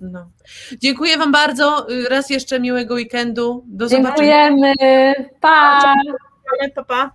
No. Dziękuję Wam bardzo. Raz jeszcze miłego weekendu. Do zobaczenia. Dziękujemy. Pa! Pa, pa.